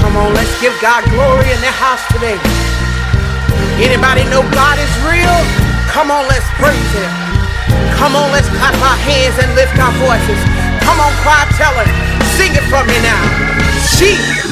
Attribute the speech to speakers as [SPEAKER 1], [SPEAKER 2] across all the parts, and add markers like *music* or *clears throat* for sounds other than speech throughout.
[SPEAKER 1] Come on, let's give God glory in the house today. Anybody know God is real? Come on, let's praise Him. Come on, let's clap our hands and lift our voices. Come on, cry, tell Him. Sing it for me now. Jesus.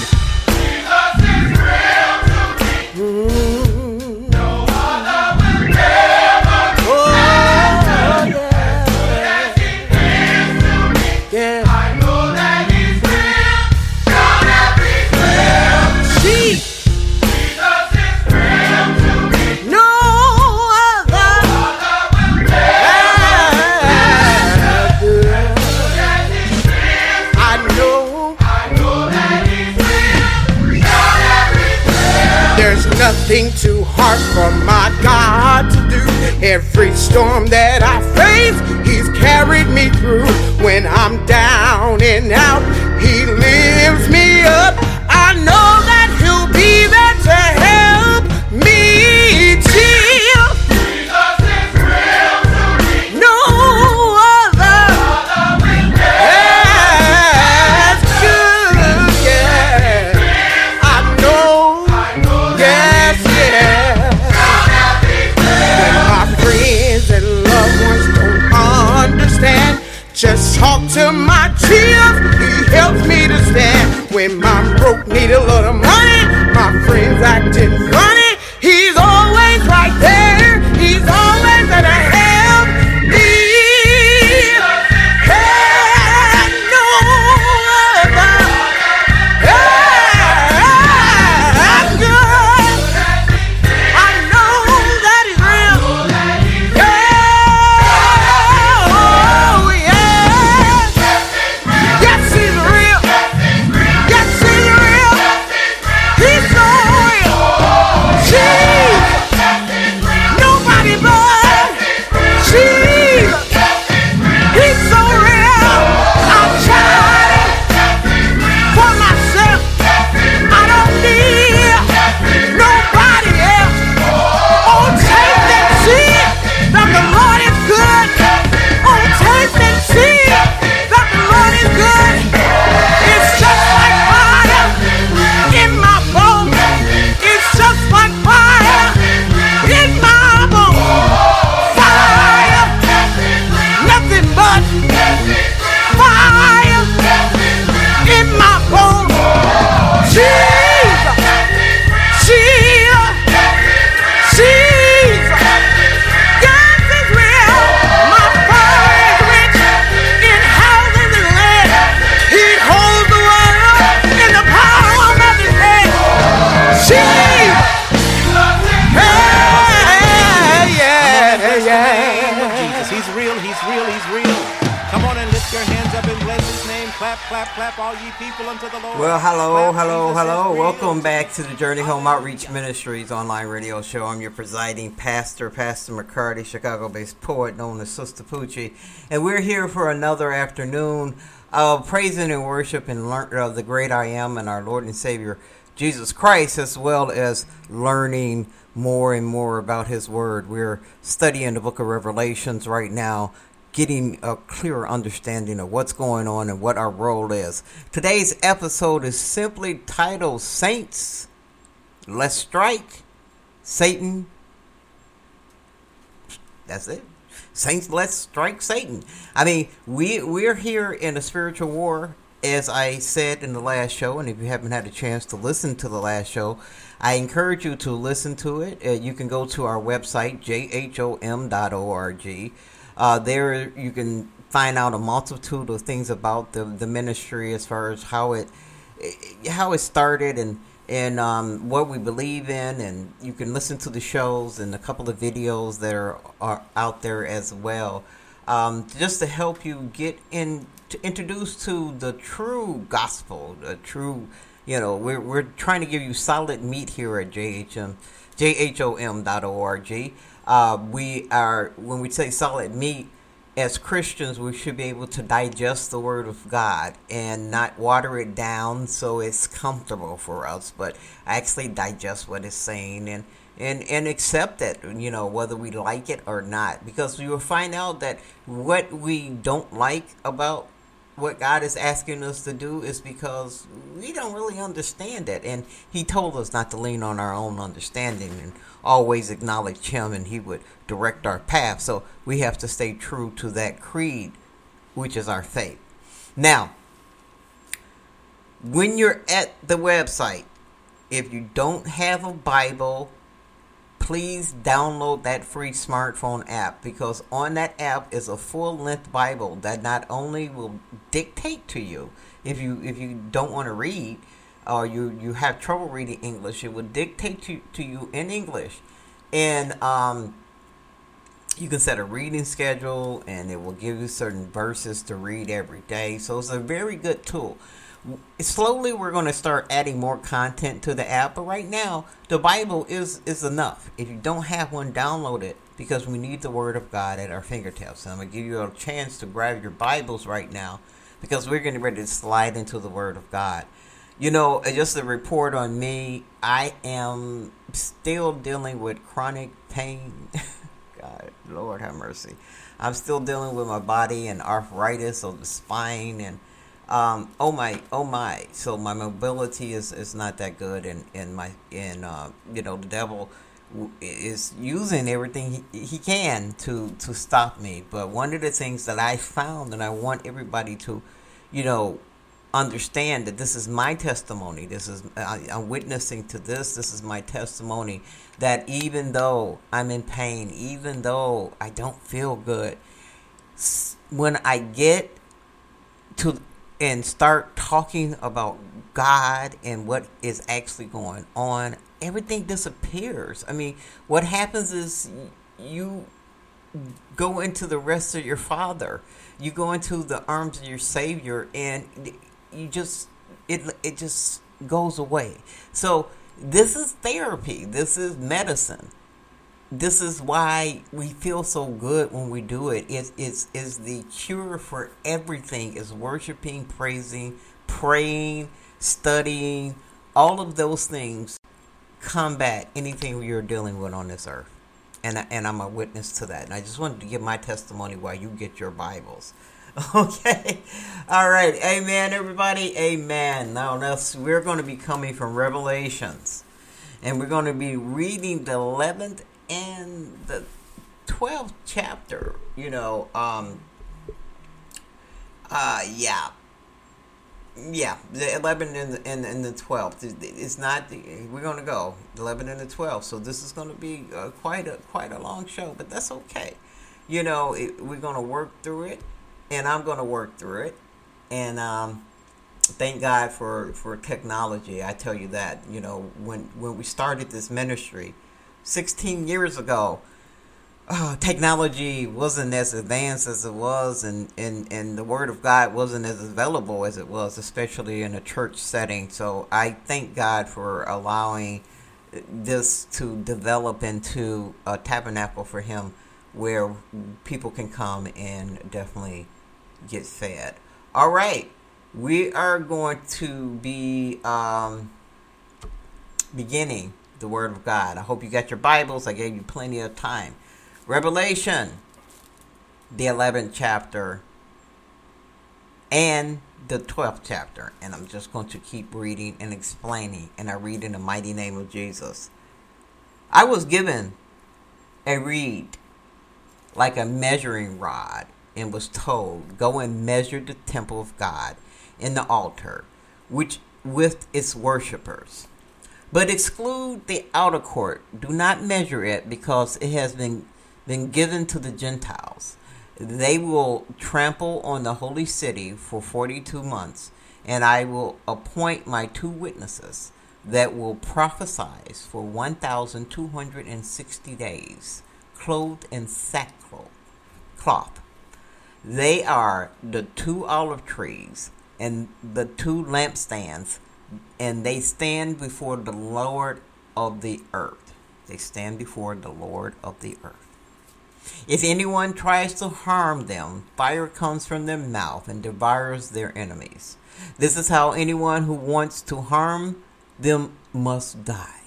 [SPEAKER 1] Hard for my God to do. Every storm that I face, He's carried me through. When I'm down and out, He lifts me friends
[SPEAKER 2] all ye people unto the Lord.
[SPEAKER 3] Well, hello, hello, hello. Welcome back to the Journey Home Outreach Ministries online radio show. I'm your presiding pastor, Pastor McCarty, Chicago based poet known as Sister Poochie. And we're here for another afternoon of praising and worship and learn of the great I am and our Lord and Savior Jesus Christ, as well as learning more and more about His Word. We're studying the book of Revelations right now getting a clearer understanding of what's going on and what our role is. Today's episode is simply titled Saints, Let's Strike Satan. That's it. Saints, let's strike Satan. I mean, we we're here in a spiritual war, as I said in the last show. And if you haven't had a chance to listen to the last show, I encourage you to listen to it. Uh, you can go to our website jhom.org. Uh, there you can find out a multitude of things about the the ministry as far as how it how it started and and um, what we believe in, and you can listen to the shows and a couple of videos that are, are out there as well, um, just to help you get in to introduced to the true gospel, the true. You know, we're we're trying to give you solid meat here at JHM, jhom.org. Uh, we are when we say solid meat as Christians, we should be able to digest the Word of God and not water it down so it's comfortable for us, but actually digest what it's saying and, and, and accept it, you know, whether we like it or not. Because we will find out that what we don't like about what God is asking us to do is because we don't really understand it. And He told us not to lean on our own understanding and always acknowledge Him, and He would direct our path. So we have to stay true to that creed, which is our faith. Now, when you're at the website, if you don't have a Bible, please download that free smartphone app because on that app is a full-length Bible that not only will dictate to you if you if you don't want to read or you you have trouble reading English, it will dictate to, to you in English, and um, you can set a reading schedule and it will give you certain verses to read every day. So it's a very good tool. Slowly we're going to start adding more content to the app but right now the bible is is enough. If you don't have one download it because we need the word of god at our fingertips. And i'm going to give you a chance to grab your bibles right now because we're getting ready to slide into the word of god you know just a report on me i am still dealing with chronic pain *laughs* god lord have mercy i'm still dealing with my body and arthritis of the spine and um, oh my, oh my! So my mobility is, is not that good, and and my and uh, you know the devil is using everything he, he can to to stop me. But one of the things that I found, and I want everybody to, you know, understand that this is my testimony. This is I, I'm witnessing to this. This is my testimony that even though I'm in pain, even though I don't feel good, when I get to and start talking about God and what is actually going on, everything disappears. I mean, what happens is you go into the rest of your Father, you go into the arms of your Savior, and you just it it just goes away. So this is therapy. This is medicine this is why we feel so good when we do it. It is is the cure for everything. Is worshiping, praising, praying, studying, all of those things combat anything you're dealing with on this earth. And and I'm a witness to that. And I just wanted to give my testimony while you get your Bibles. *laughs* Okay. All right. Amen, everybody. Amen. Now, now we're going to be coming from Revelations. And we're going to be reading the 11th and the 12th chapter, you know, um, uh, yeah. Yeah, the 11 and the, and, and the 12th. It's not, the, we're going to go 11 and the 12th. So this is going to be uh, quite a quite a long show, but that's okay. You know, it, we're going to work through it, and I'm going to work through it. And um, thank God for, for technology. I tell you that, you know, when, when we started this ministry, 16 years ago, uh, technology wasn't as advanced as it was, and, and, and the Word of God wasn't as available as it was, especially in a church setting. So I thank God for allowing this to develop into a tabernacle for Him where people can come and definitely get fed. All right, we are going to be um, beginning the Word of God. I hope you got your Bibles. I gave you plenty of time. Revelation, the 11th chapter, and the 12th chapter. And I'm just going to keep reading and explaining. And I read in the mighty name of Jesus. I was given a reed like a measuring rod and was told, Go and measure the temple of God in the altar, which with its worshippers but exclude the outer court. Do not measure it because it has been been given to the Gentiles. They will trample on the holy city for 42 months, and I will appoint my two witnesses that will prophesy for 1,260 days, clothed in sackcloth. Cloth. They are the two olive trees and the two lampstands and they stand before the Lord of the earth. They stand before the Lord of the earth. If anyone tries to harm them, fire comes from their mouth and devours their enemies. This is how anyone who wants to harm them must die.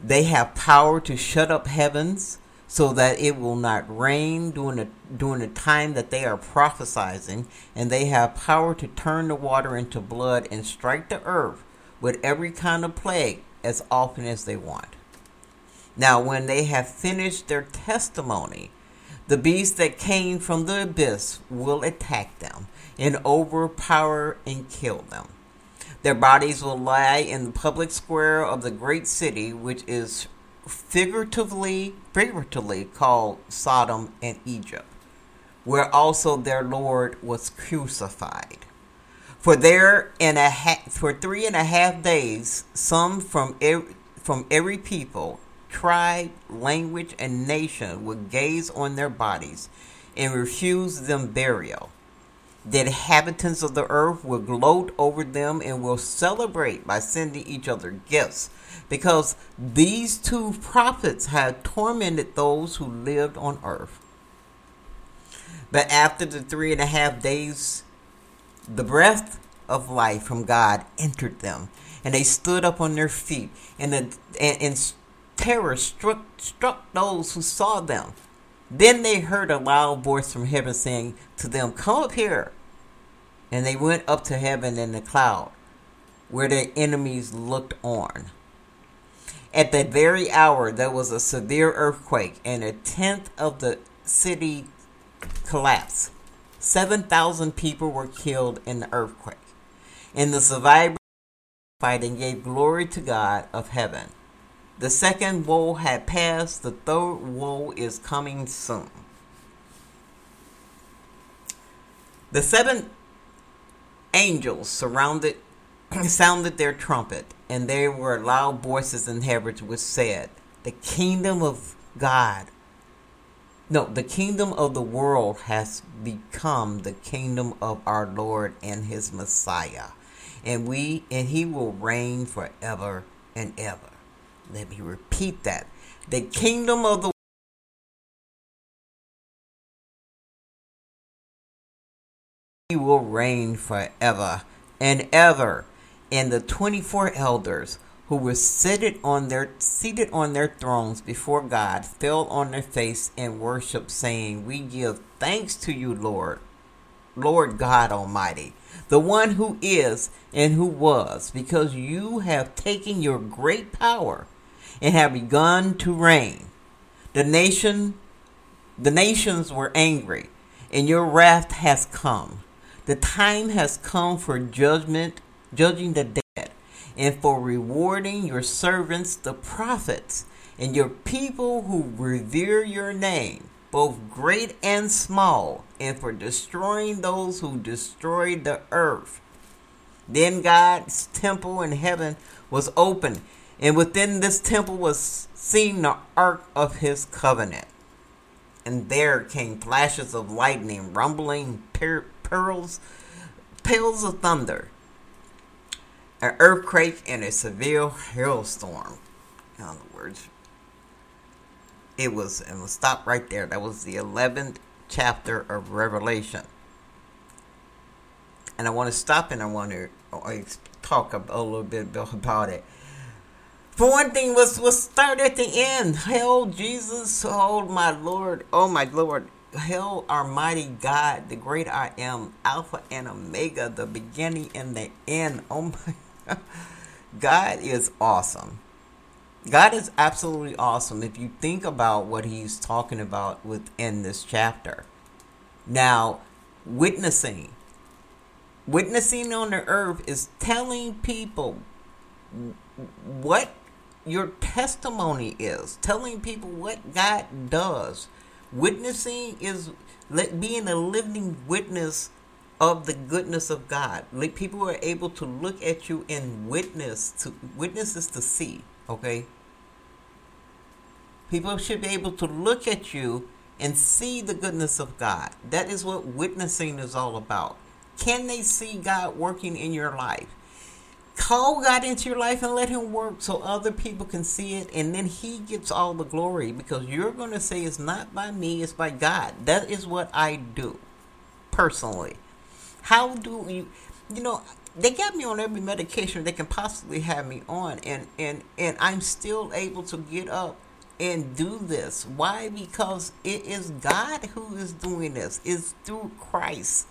[SPEAKER 3] They have power to shut up heavens so that it will not rain during the during the time that they are prophesying, and they have power to turn the water into blood and strike the earth with every kind of plague as often as they want. Now, when they have finished their testimony, the beast that came from the abyss will attack them and overpower and kill them. Their bodies will lie in the public square of the great city, which is figuratively figuratively called Sodom and Egypt, where also their Lord was crucified. For there in a ha- for three and a half days, some from every, from every people, tribe, language, and nation would gaze on their bodies and refuse them burial. The inhabitants of the earth will gloat over them and will celebrate by sending each other gifts because these two prophets had tormented those who lived on earth. But after the three and a half days, the breath of life from God entered them, and they stood up on their feet, and, the, and, and terror struck, struck those who saw them. Then they heard a loud voice from heaven saying to them, Come up here. And they went up to heaven in the cloud, where their enemies looked on. At that very hour, there was a severe earthquake, and a tenth of the city collapsed. 7,000 people were killed in the earthquake. And the survivors fighting gave glory to God of heaven. The second woe had passed, the third woe is coming soon. The seven angels surrounded *clears throat* sounded their trumpet, and there were loud voices in heaven which said, The kingdom of God, no, the kingdom of the world has become the kingdom of our Lord and his Messiah. And we and he will reign forever and ever. Let me repeat that. The kingdom of the he will reign forever and ever and the 24 elders who were seated on their seated on their thrones before God fell on their face and worshiped saying we give thanks to you Lord Lord God Almighty the one who is and who was because you have taken your great power and have begun to reign. The nation the nations were angry and your wrath has come. The time has come for judgment judging the dead, and for rewarding your servants, the prophets, and your people who revere your name, both great and small, and for destroying those who destroy the earth. Then God's temple in heaven was opened, and within this temple was seen the ark of his covenant. And there came flashes of lightning, rumbling pearls, peals of thunder an earthquake, and a severe hailstorm. In other words, it was, and we'll stop right there. That was the 11th chapter of Revelation. And I want to stop and I want to uh, talk a, little bit about it. For one thing, let's, let's start at the end. Hail Jesus, oh my Lord, oh my Lord. Hail our mighty God, the great I am, Alpha and Omega, the beginning and the end. Oh my *laughs* God is awesome. God is absolutely awesome if you think about what he's talking about within this chapter. Now, witnessing. Witnessing on the earth is telling people what your testimony is, telling people what God does. Witnessing is being a living witness of the goodness of God. Like people are able to look at you and witness to witnesses to see, okay? People should be able to look at you and see the goodness of God. That is what witnessing is all about. Can they see God working in your life? Call God into your life and let Him work so other people can see it, and then He gets all the glory because you're going to say it's not by me, it's by God. That is what I do personally. How do you, you know, they got me on every medication they can possibly have me on, and and and I'm still able to get up and do this. Why? Because it is God who is doing this. It's through Christ.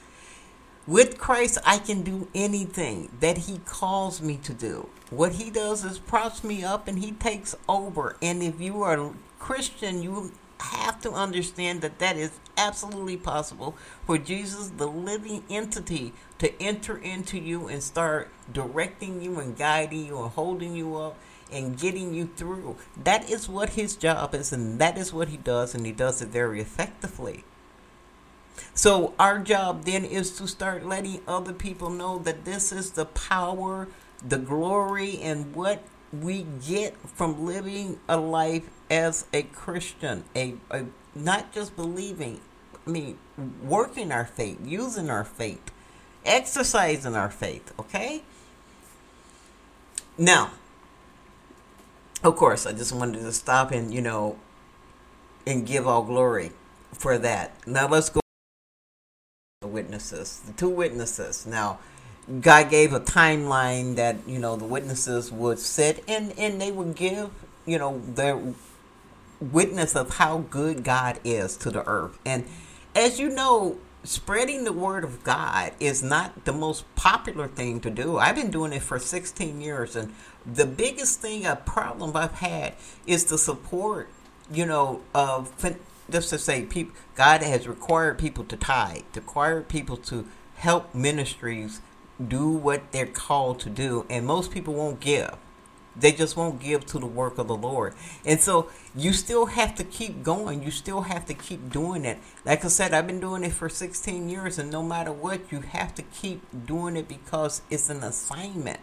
[SPEAKER 3] With Christ, I can do anything that He calls me to do. What He does is props me up and He takes over. And if you are a Christian, you have to understand that that is absolutely possible for Jesus, the living entity, to enter into you and start directing you and guiding you and holding you up and getting you through. That is what his job is, and that is what he does, and he does it very effectively. So, our job then is to start letting other people know that this is the power, the glory, and what we get from living a life as a Christian, a, a not just believing, I mean, working our faith, using our faith, exercising our faith, okay? Now, of course, I just wanted to stop and, you know, and give all glory for that. Now, let's go the witnesses, the two witnesses. Now, God gave a timeline that, you know, the witnesses would sit and, and they would give, you know, their witness of how good God is to the earth. And as you know, spreading the word of God is not the most popular thing to do. I've been doing it for 16 years, and the biggest thing, a problem I've had, is the support, you know, of just to say, people. God has required people to tithe, required people to help ministries do what they're called to do, and most people won't give. They just won't give to the work of the Lord. And so you still have to keep going. You still have to keep doing it. Like I said, I've been doing it for 16 years, and no matter what, you have to keep doing it because it's an assignment.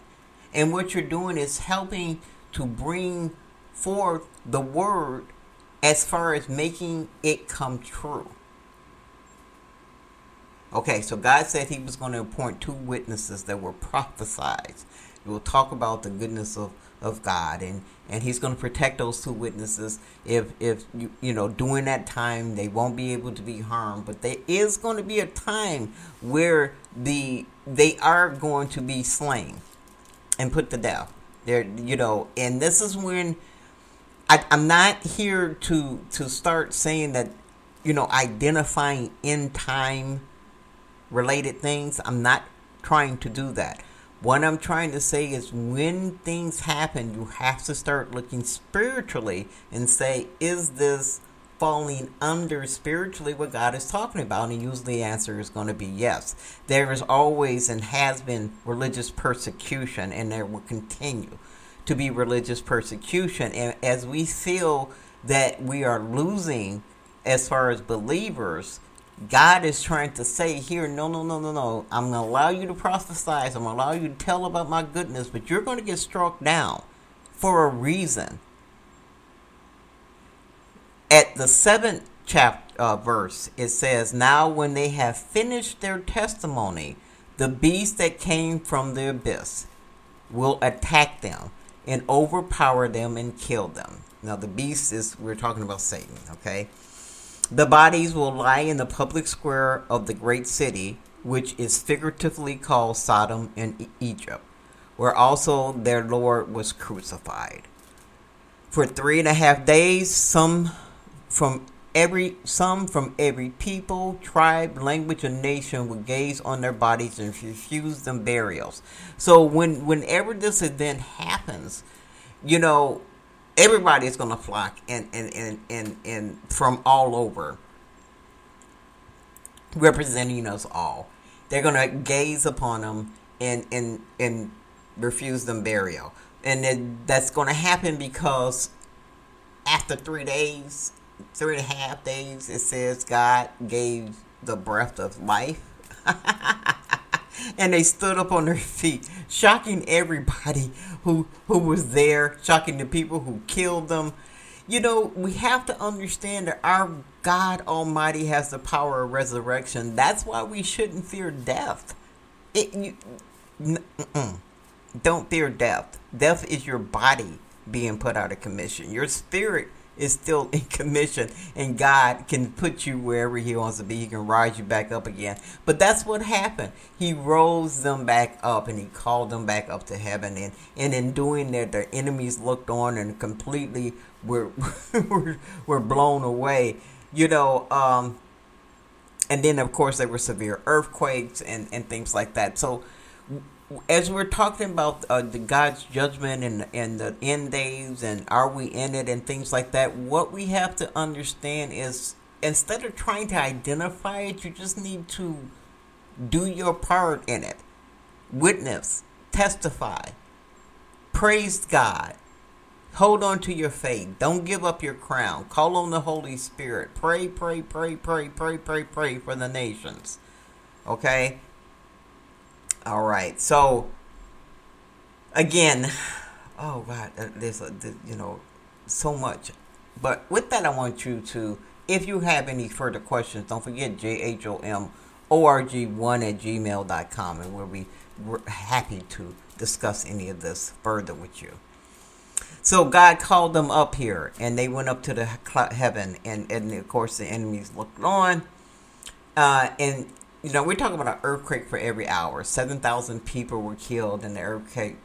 [SPEAKER 3] And what you're doing is helping to bring forth the word as far as making it come true. Okay, so God said He was going to appoint two witnesses that were prophesied. We will talk about the goodness of of God and and he's going to protect those two witnesses. If if you you know during that time they won't be able to be harmed but there is going to be a time where the they are going to be slain and put to death. There you know and this is when I, i'm not here to to start saying that you know identifying in time related things. I'm not trying to do that what I'm trying to say is when things happen, you have to start looking spiritually and say, is this falling under spiritually what God is talking about? And usually the answer is going to be yes. There is always and has been religious persecution, and there will continue to be religious persecution. And as we feel that we are losing as far as believers, God is trying to say here, no, no, no, no, no. I'm going to allow you to prophesy. I'm going to allow you to tell about my goodness, but you're going to get struck down for a reason. At the seventh chapter uh, verse, it says, Now when they have finished their testimony, the beast that came from the abyss will attack them and overpower them and kill them. Now the beast is, we're talking about Satan, okay? The bodies will lie in the public square of the great city, which is figuratively called Sodom and Egypt, where also their Lord was crucified. For three and a half days, some from every some from every people, tribe, language, and nation would gaze on their bodies and refuse them burials. So when whenever this event happens, you know, everybody is going to flock and, and, and, and, and from all over representing us all. They're going to gaze upon them and and and refuse them burial. And that's going to happen because after three days three and a half days it says god gave the breath of life *laughs* *laughs* and they stood up on their feet, shocking everybody who who was there, shocking the people who killed them. You know, we have to understand that our God Almighty has the power of resurrection. That's why we shouldn't fear death. It, you, n- don't fear death. Death is your body being put out of commission. Your spirit is still in commission, and God can put you wherever He wants to be. He can rise you back up again. But that's what happened. He rose them back up, and He called them back up to heaven. And, and in doing that, their enemies looked on and completely were *laughs* were, were blown away. You know, um, and then of course there were severe earthquakes and and things like that. So as we're talking about uh, the God's judgment and and the end days and are we in it and things like that, what we have to understand is instead of trying to identify it, you just need to do your part in it, witness, testify, praise God, hold on to your faith, don't give up your crown, call on the Holy Spirit, pray, pray, pray, pray, pray, pray, pray for the nations. Okay all right. So again, oh God, uh, there's a, you know so much. But with that, I want you to, if you have any further questions, don't forget jhom org1 at gmail.com and we'll be happy to discuss any of this further with you. So God called them up here, and they went up to the heaven, and, and of course the enemies looked on, uh, and you know, we're talking about an earthquake for every hour. 7,000 people were killed in the earthquake,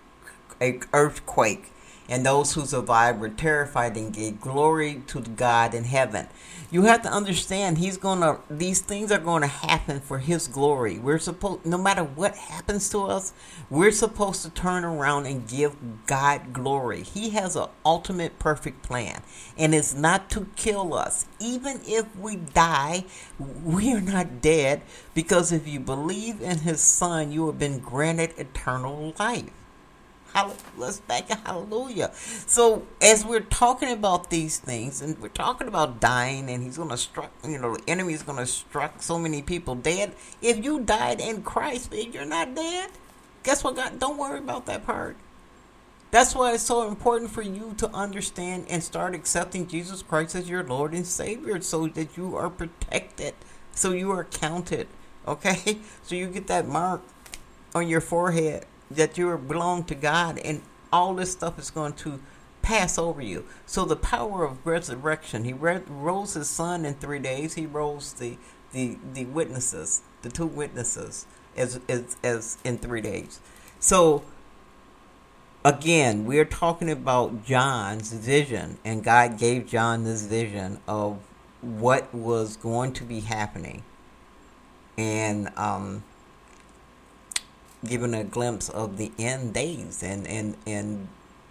[SPEAKER 3] earthquake, and those who survived were terrified and gave glory to God in heaven. You have to understand he's gonna these things are gonna happen for his glory. We're supposed no matter what happens to us we're supposed to turn around and give god glory. He has an ultimate perfect plan and it's not to kill us. Even if we die we are not dead because if you believe in his son you have been granted eternal life let's back hallelujah. So as we're talking about these things, and we're talking about dying, and he's gonna struck, you know, the enemy is gonna struck so many people dead. If you died in Christ, you're not dead. Guess what? God, don't worry about that part. That's why it's so important for you to understand and start accepting Jesus Christ as your Lord and Savior, so that you are protected, so you are counted. Okay, *laughs* so you get that mark on your forehead that you belong to God, and all this stuff is going to pass over you. So the power of resurrection. He rose his son in three days. He rose the the the witnesses, the two witnesses, as as as in three days. So again, we're talking about John's vision, and God gave John this vision of what was going to be happening, and um given a glimpse of the end days and and and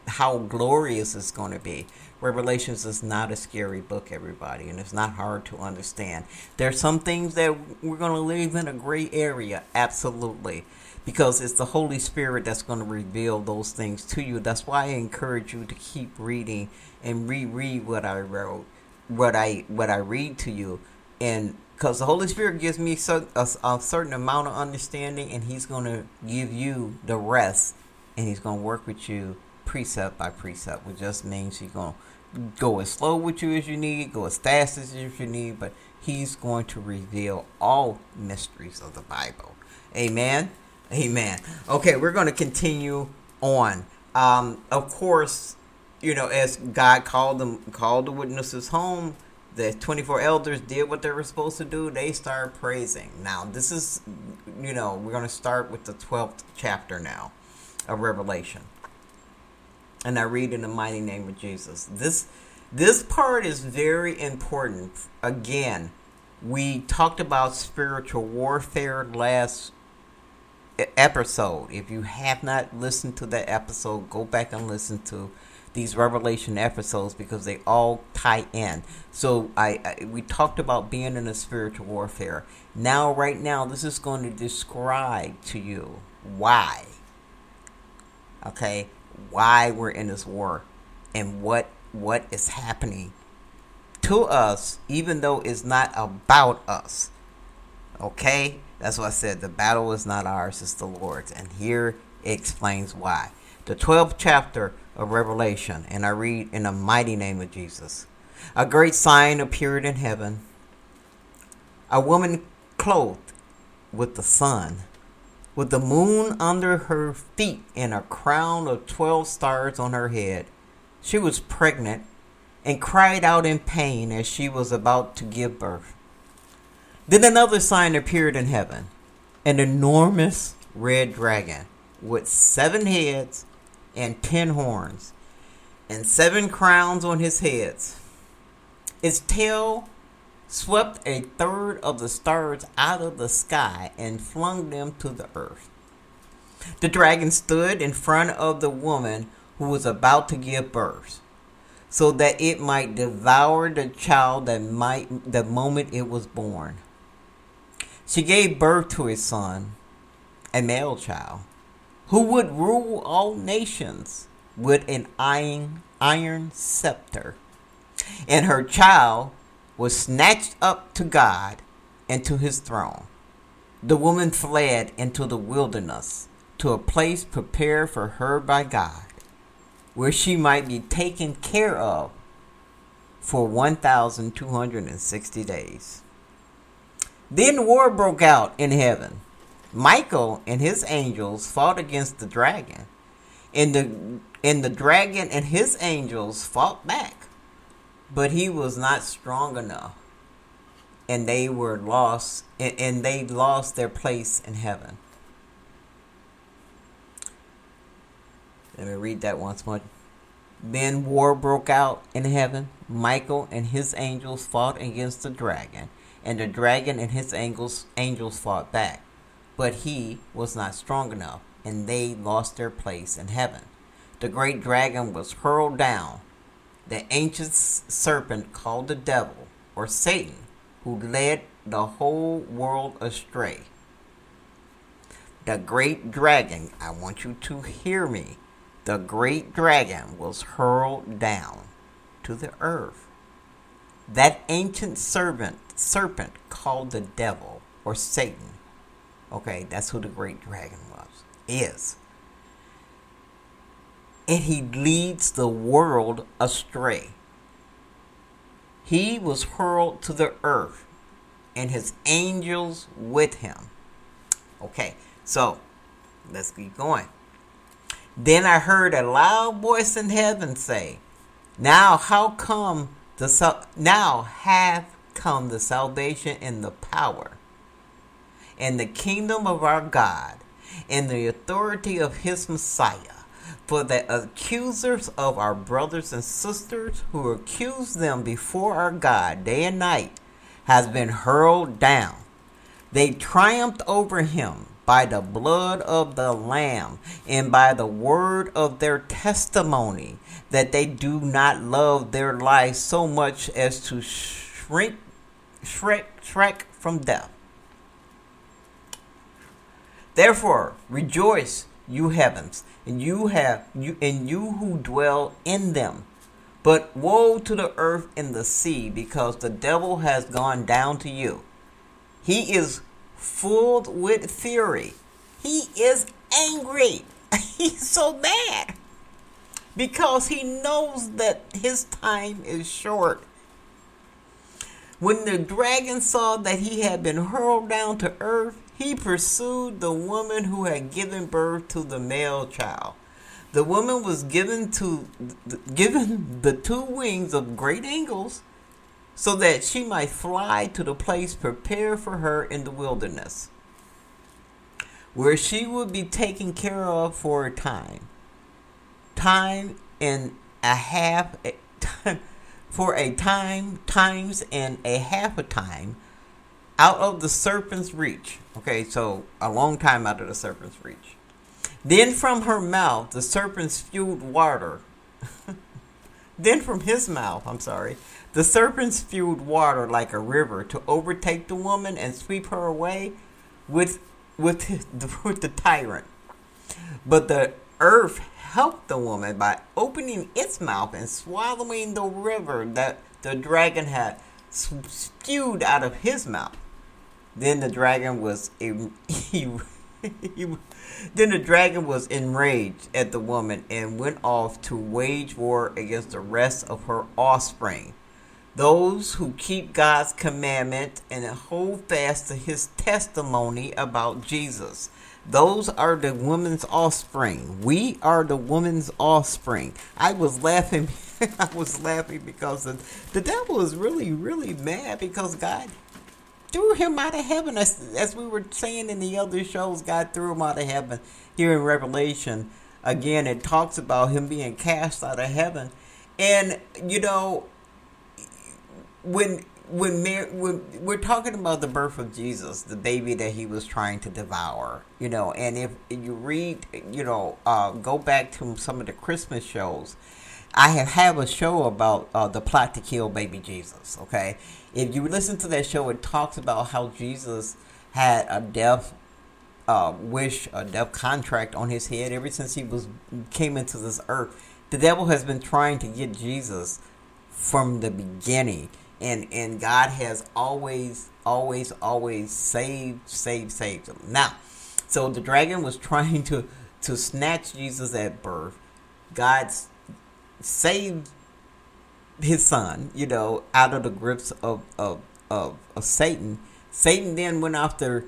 [SPEAKER 3] how glorious it's going to be. Revelations is not a scary book, everybody, and it's not hard to understand. There are some things that we're going to live in a gray area, absolutely, because it's the Holy Spirit that's going to reveal those things to you. That's why I encourage you to keep reading and reread what I wrote, what I what I read to you, and because the Holy Spirit gives me a, a, certain amount of understanding, and He's going to give you the rest, and He's going to work with you precept by precept, which just means He's going to go as slow with you as you need, go as fast as you need, but He's going to reveal all mysteries of the Bible. Amen. Amen. Okay, we're going to continue on. Um, of course, you know, as God called them, called the witnesses home the 24 elders did what they were supposed to do they started praising. Now this is you know we're going to start with the 12th chapter now of revelation. And i read in the mighty name of jesus. This this part is very important. Again we talked about spiritual warfare last episode. If you have not listened to that episode go back and listen to these revelation episodes because they all tie in. So I, I, we talked about being in a spiritual warfare. Now right now this is going to describe to you why. Okay? Why we're in this war and what what is happening to us even though it's not about us. Okay? That's what I said. The battle is not ours, it's the Lord's. And here it explains why. The 12th chapter of Revelation, and I read in the mighty name of Jesus. A great sign appeared in heaven a woman clothed with the sun, with the moon under her feet, and a crown of twelve stars on her head. She was pregnant and cried out in pain as she was about to give birth. Then another sign appeared in heaven an enormous red dragon with seven heads and ten horns and seven crowns on his heads. Its tail swept a third of the stars out of the sky and flung them to the earth. The dragon stood in front of the woman who was about to give birth, so that it might devour the child that might the moment it was born. She gave birth to a son, a male child, who would rule all nations with an iron, iron scepter. And her child was snatched up to God and to his throne. The woman fled into the wilderness to a place prepared for her by God, where she might be taken care of for 1,260 days. Then war broke out in heaven. Michael and his angels fought against the dragon, and the and the dragon and his angels fought back, but he was not strong enough, and they were lost, and, and they lost their place in heaven. Let me read that once more. Then war broke out in heaven. Michael and his angels fought against the dragon, and the dragon and his angels angels fought back. But he was not strong enough, and they lost their place in heaven. The great dragon was hurled down, the ancient serpent called the devil, or Satan, who led the whole world astray. The great dragon, I want you to hear me the great dragon was hurled down to the earth. That ancient serpent, serpent called the devil or Satan. Okay, that's who the great dragon was. Is. And he leads the world astray. He was hurled to the earth and his angels with him. Okay, so let's keep going. Then I heard a loud voice in heaven say, Now how come the now have come the salvation and the power and the kingdom of our God and the authority of his Messiah. For the accusers of our brothers and sisters who accuse them before our God day and night has been hurled down. They triumphed over him by the blood of the Lamb and by the word of their testimony, that they do not love their life so much as to shrink, shrek, shrek from death. Therefore, rejoice, you heavens, and you have you and you who dwell in them. But woe to the earth and the sea, because the devil has gone down to you. He is full with fury. He is angry. *laughs* He's so mad because he knows that his time is short. When the dragon saw that he had been hurled down to earth, he pursued the woman who had given birth to the male child. The woman was given to given the two wings of great eagles so that she might fly to the place prepared for her in the wilderness, where she would be taken care of for a time. Time and a half, *laughs* for a time, times and a half a time out of the serpent's reach. Okay, so a long time out of the serpent's reach. Then from her mouth the serpent spewed water. *laughs* then from his mouth, I'm sorry, the serpent spewed water like a river to overtake the woman and sweep her away with, with, the, *laughs* with the tyrant. But the earth helped the woman by opening its mouth and swallowing the river that the dragon had spewed out of his mouth. Then the dragon was he, he, *laughs* then the dragon was enraged at the woman and went off to wage war against the rest of her offspring those who keep God's commandment and hold fast to his testimony about Jesus. Those are the woman's offspring. We are the woman's offspring. I was laughing. *laughs* I was laughing because the, the devil is really, really mad because God threw him out of heaven. As, as we were saying in the other shows, God threw him out of heaven. Here in Revelation, again, it talks about him being cast out of heaven. And, you know, when when, Mary, when we're talking about the birth of Jesus, the baby that he was trying to devour, you know, and if you read, you know, uh, go back to some of the Christmas shows, I have have a show about uh, the plot to kill baby Jesus. Okay, if you listen to that show, it talks about how Jesus had a death uh, wish, a death contract on his head ever since he was came into this earth. The devil has been trying to get Jesus from the beginning and and God has always always always saved saved saved him. Now, so the dragon was trying to to snatch Jesus at birth. God saved his son, you know, out of the grips of of of, of Satan. Satan then went after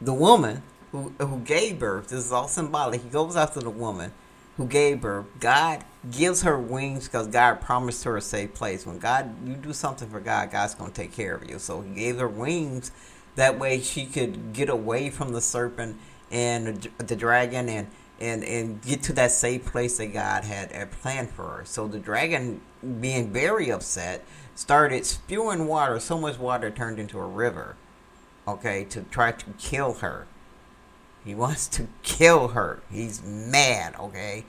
[SPEAKER 3] the woman who who gave birth. This is all symbolic. He goes after the woman who gave birth. God gives her wings because God promised her a safe place. When God, you do something for God, God's going to take care of you. So He gave her wings. That way she could get away from the serpent and the, the dragon and, and, and get to that safe place that God had, planned for her. So the dragon, being very upset, started spewing water. So much water turned into a river, okay, to try to kill her. He *laughs* wants to kill her. He's mad, okay?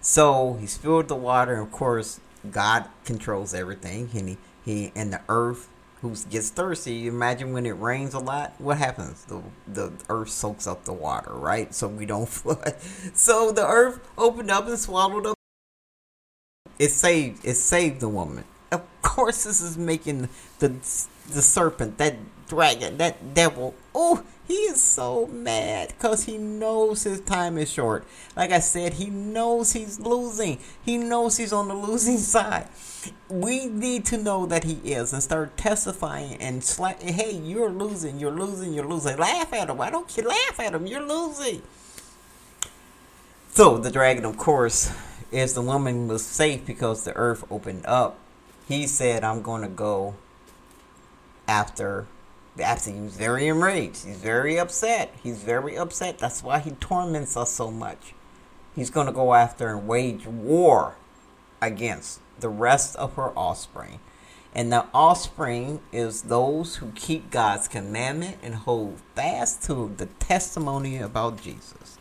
[SPEAKER 3] So he spilled the water, and of course, God controls everything. He, he and the earth who gets thirsty. Imagine when it rains a lot, what happens? The the earth soaks up the water, right? So we don't *laughs* flood. So the earth opened up and swallowed up. It saved it saved the woman. Of course, this is making the the serpent, that dragon, that devil. Oh, he is so mad because he knows his time is short. Like I said, he knows he's losing. He knows he's on the losing *laughs* side. We need to know that he is and start testifying and slap. Hey, you're losing. You're losing. You're losing. Laugh at him. Why don't you laugh at him? You're losing. So the dragon, of course, as the woman was safe because the earth opened up, he said, "I'm going to go after after he's very enraged. He's very upset. He's very upset. That's why he torments us so much. He's going to go after and wage war against the rest of her offspring. And the offspring is those who keep God's commandment and hold fast to the testimony about Jesus.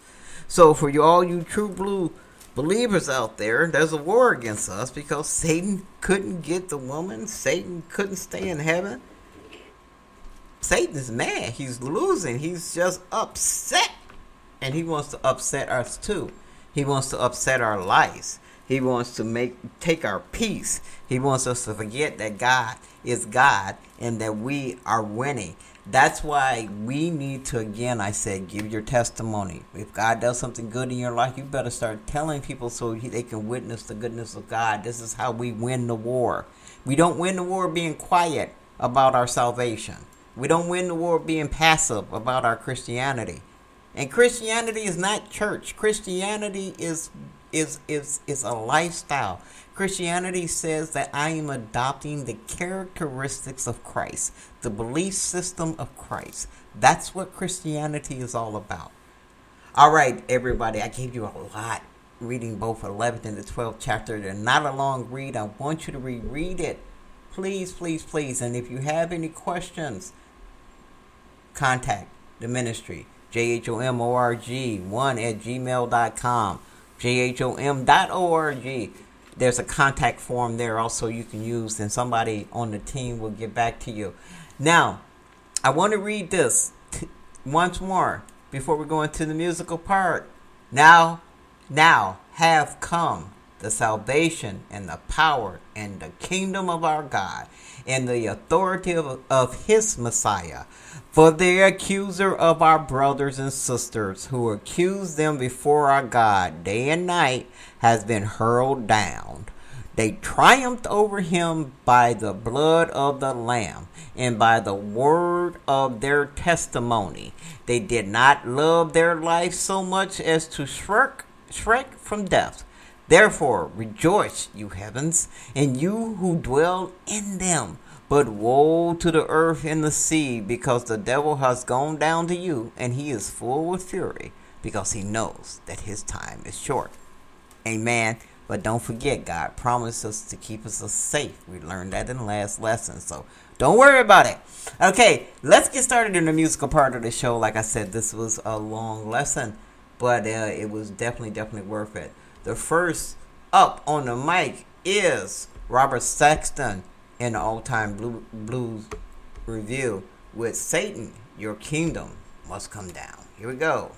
[SPEAKER 3] So, for you all you true blue believers out there, there's a war against us because Satan couldn't get the woman, Satan couldn't stay in heaven. Satan is mad. He's losing. He's just upset. And he wants to upset us too. He wants to upset our lives. He wants to make take our peace. He wants us to forget that God is God and that we are winning. That's why we need to again I said give your testimony. If God does something good in your life, you better start telling people so they can witness the goodness of God. This is how we win the war. We don't win the war being quiet about our salvation. We don't win the war being passive about our Christianity. And Christianity is not church. Christianity is is is is a lifestyle. Christianity says that I am adopting the characteristics of Christ, the belief system of Christ. That's what Christianity is all about. All right, everybody, I gave you a lot reading both 11th and the 12th chapter. They're not a long read. I want you to reread it. Please, please, please. And if you have any questions, contact the ministry. J-H-O-M-O-R-G 1 at gmail.com. J-H-O-M.org. There's a contact form there also you can use, and somebody on the team will get back to you. Now, I want to read this t- once more before we go into the musical part. Now, now have come the salvation and the power and the kingdom of our God and the authority of, of his Messiah for the accuser of our brothers and sisters who accuse them before our God day and night has been hurled down.
[SPEAKER 4] They triumphed over him by the blood of the Lamb and by the word of their testimony. They did not love their life so much as to shrink, shrink from death. Therefore, rejoice, you heavens, and you who dwell in them. But woe to the earth and the sea, because the devil has gone down to you, and he is full with fury, because he knows that his time is short. Amen. But don't forget, God promised us to keep us safe. We learned that in the last lesson. So don't worry about it. Okay, let's get started in the musical part of the show. Like I said, this was a long lesson, but uh, it was definitely, definitely worth it. The first up on the mic is Robert Saxton in the All Time Blue, Blues Review with Satan, Your Kingdom Must Come Down. Here we go.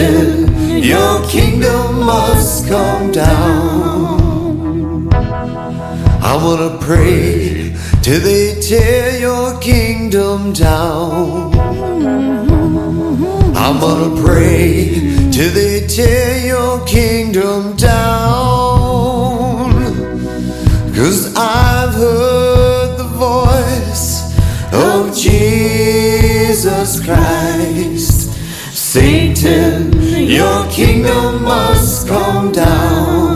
[SPEAKER 4] Your kingdom must come down. I'm gonna pray till they tear your kingdom down. I'm gonna pray till they tear your kingdom down. Cause I've heard the voice of Jesus Christ. Satan, your kingdom must come down.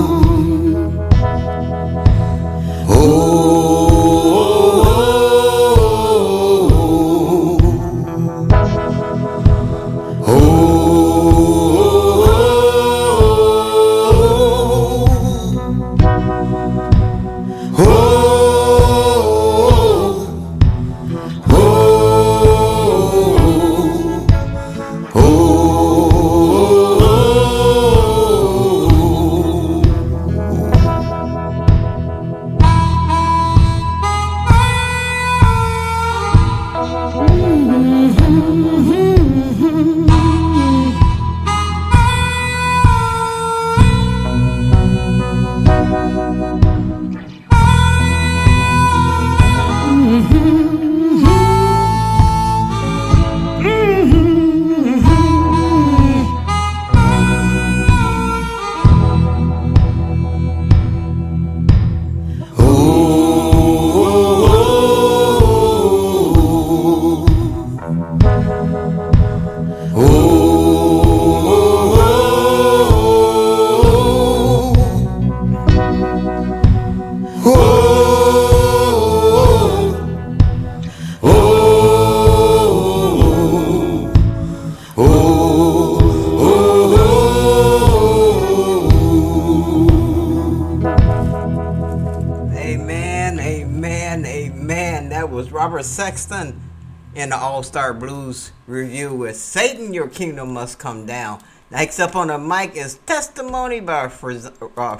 [SPEAKER 3] Review with Satan, Your Kingdom Must Come Down. Next up on the mic is Testimony by Frizz- uh,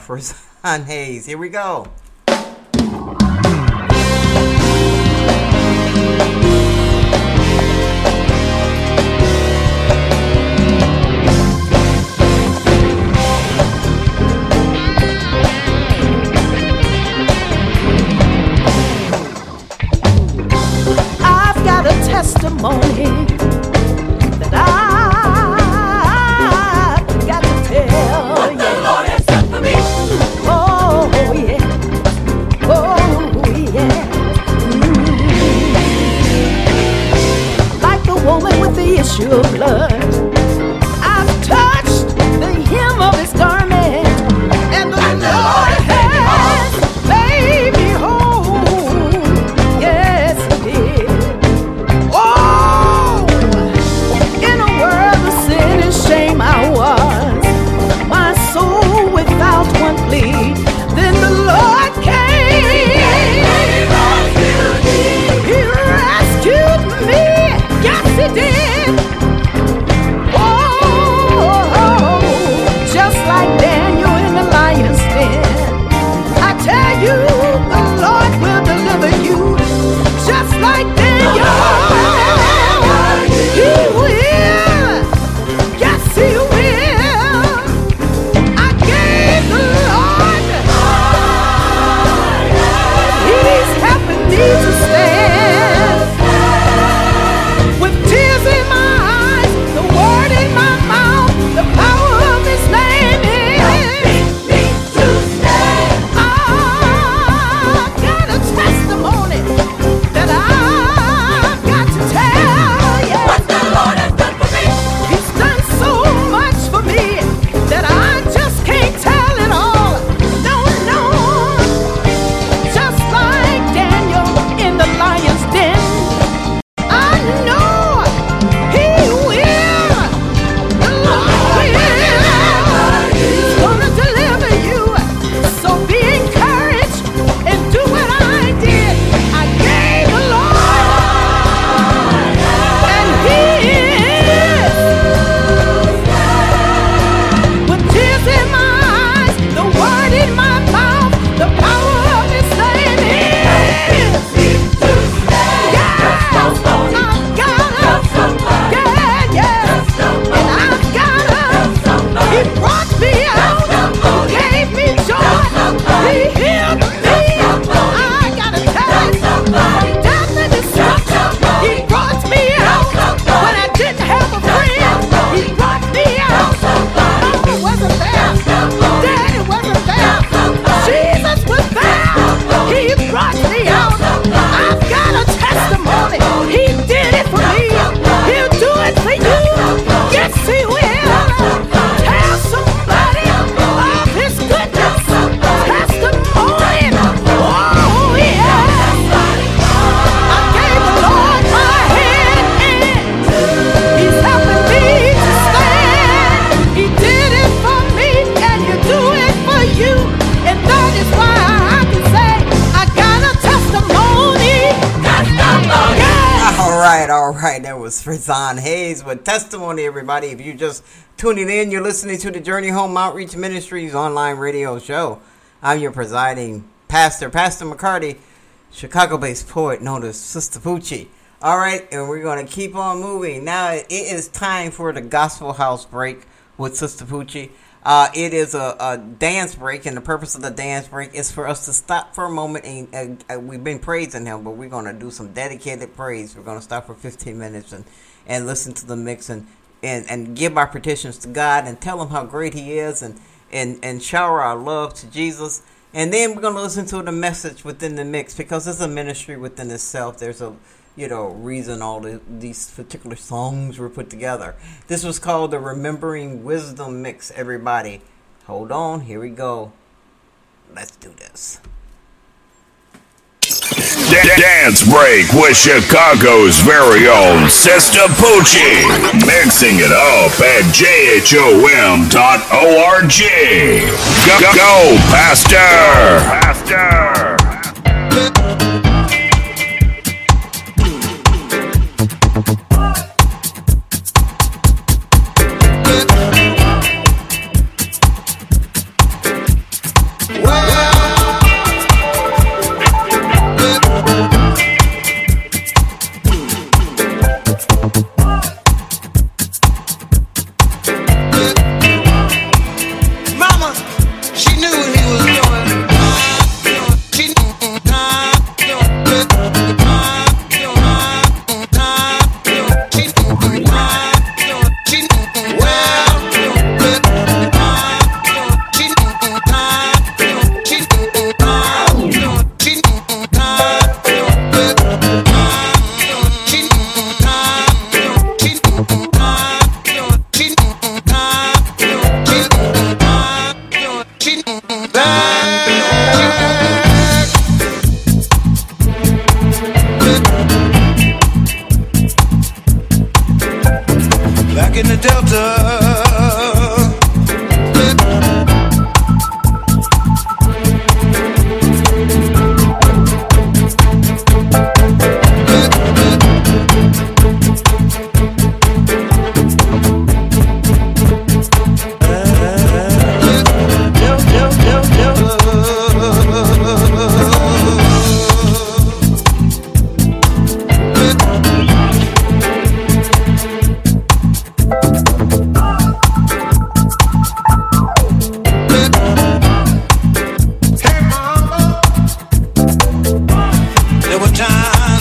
[SPEAKER 3] Hayes. Here we go. Right, that was Frizon Hayes with testimony, everybody. If you're just tuning in, you're listening to the Journey Home Outreach Ministries online radio show. I'm your presiding pastor, Pastor McCarty, Chicago based poet known as Sister Poochie. All right, and we're going to keep on moving. Now it is time for the Gospel House break with Sister Poochie. Uh, it is a, a, dance break, and the purpose of the dance break is for us to stop for a moment. And we've been praising Him, but we're going to do some dedicated praise. We're going to stop for 15 minutes and, and listen to the mix and, and, and give our petitions to God and tell Him how great He is and, and, and shower our love to Jesus. And then we're going to listen to the message within the mix because it's a ministry within itself. There's a you know, reason all the, these particular songs were put together. This was called the Remembering Wisdom Mix, everybody. Hold on, here we go. Let's do this.
[SPEAKER 5] Dance Break with Chicago's very own Sister Poochie. Mixing it up at jhom.org. Go, go,
[SPEAKER 6] go
[SPEAKER 7] Pastor! Pastor!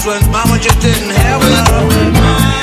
[SPEAKER 7] when mama just
[SPEAKER 1] didn't have enough.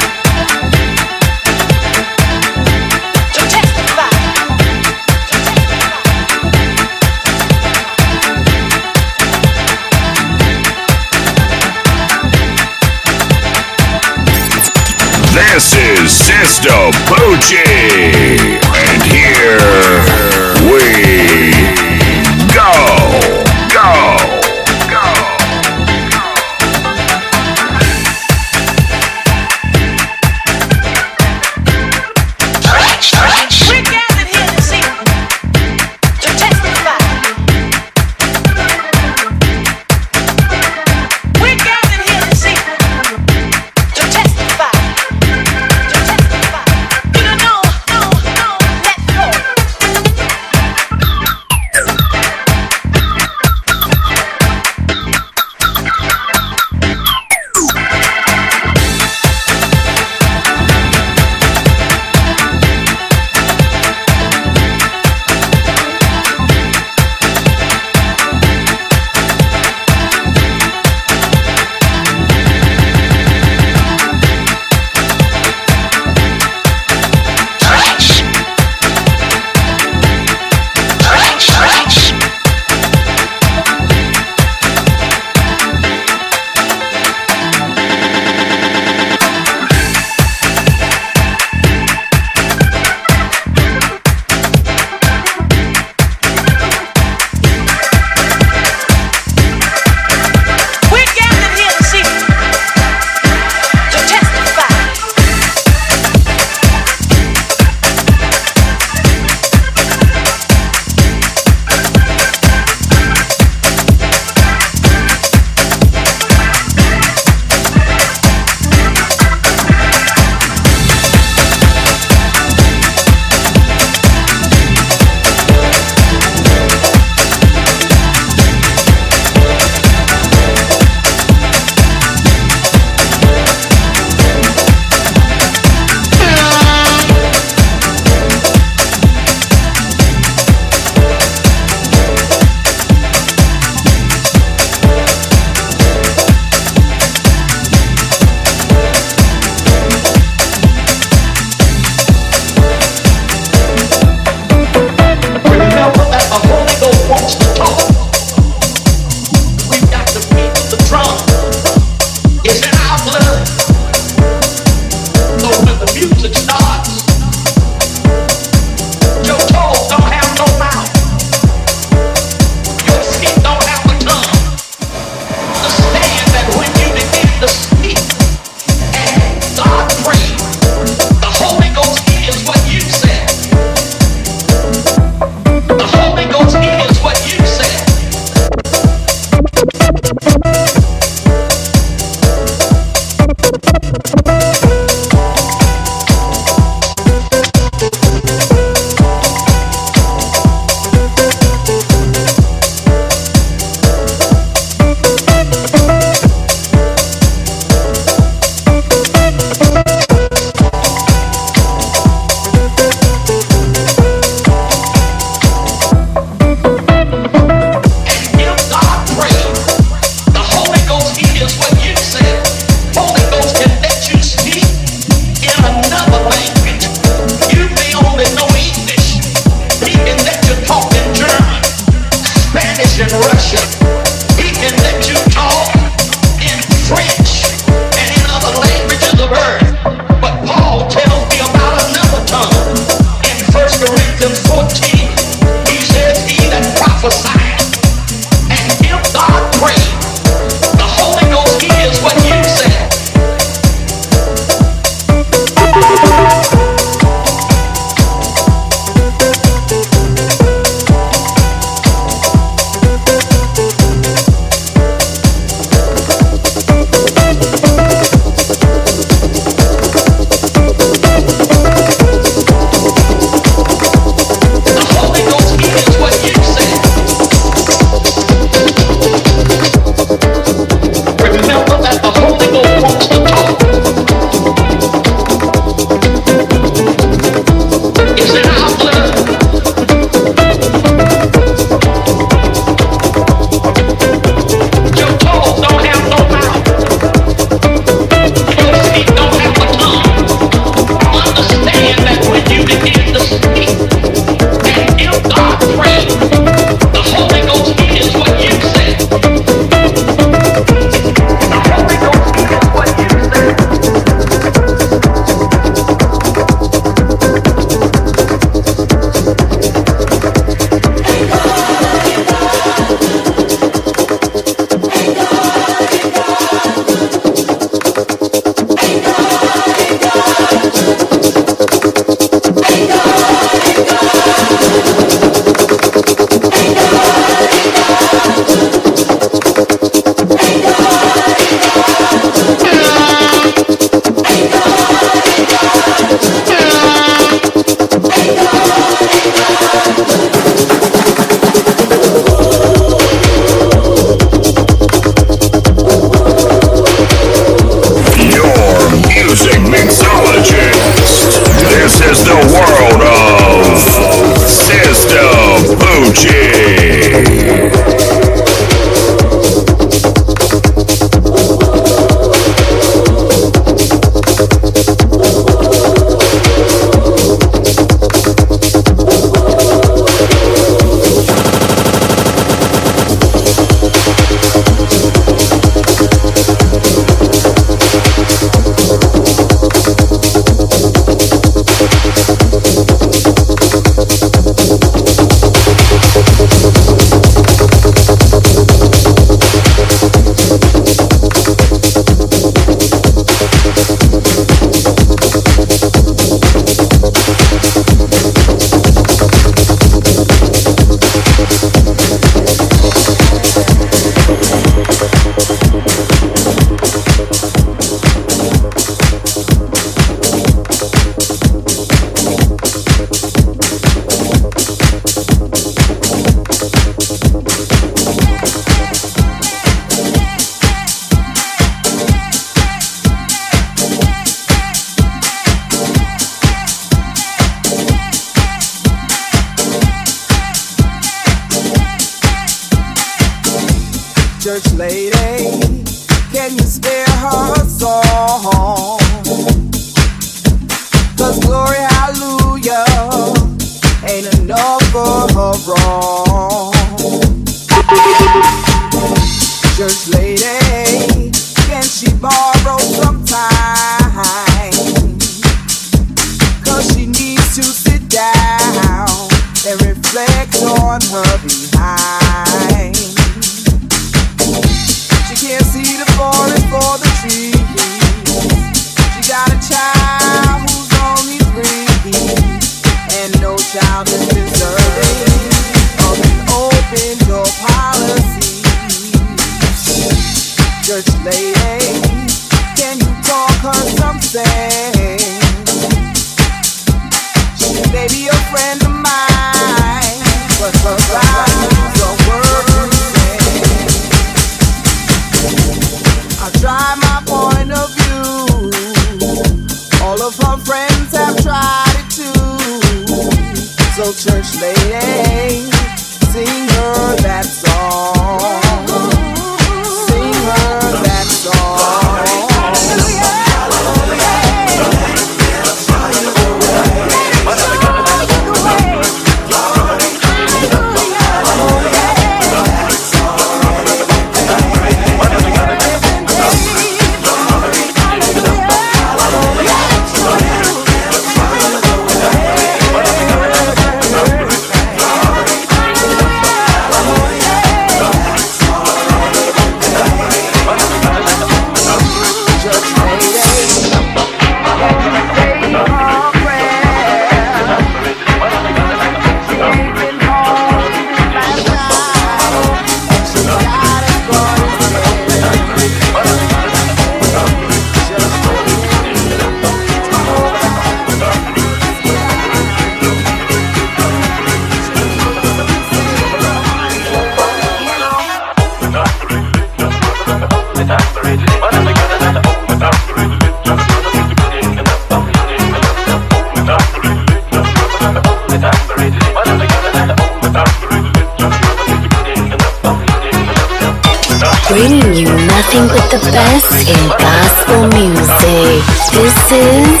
[SPEAKER 1] dancing with the
[SPEAKER 6] best in gospel music. This is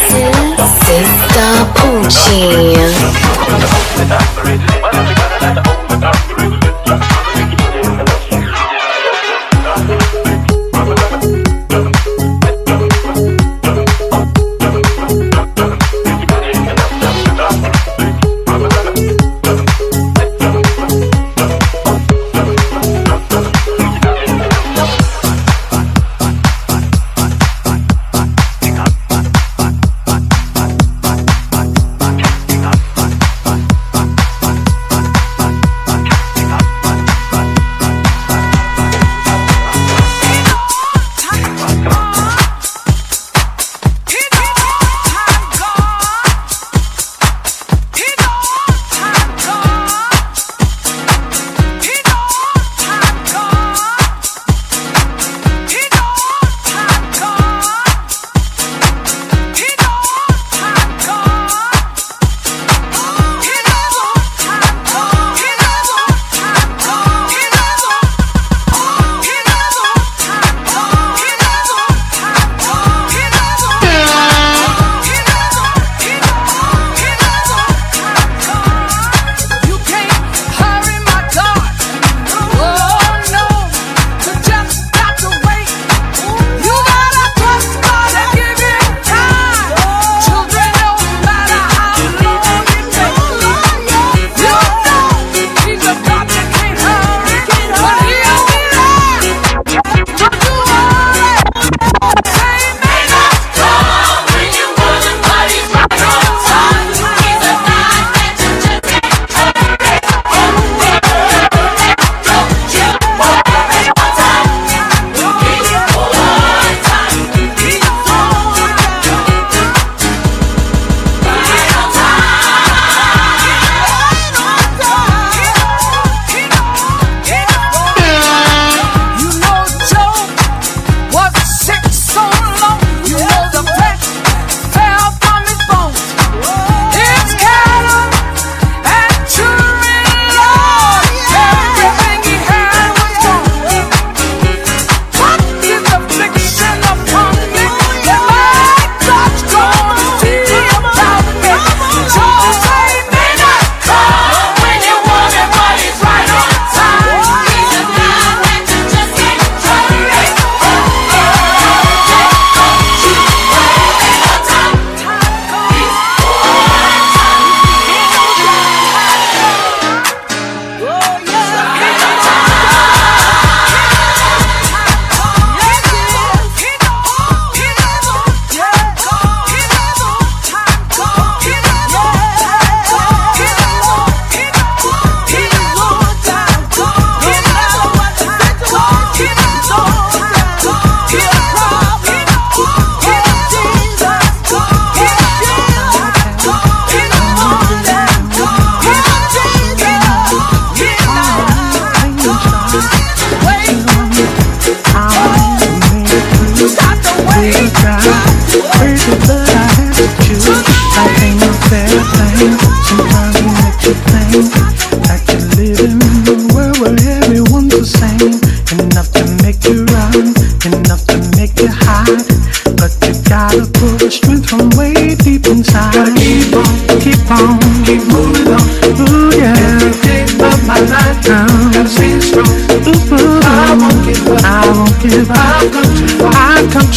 [SPEAKER 6] Sister Poochie.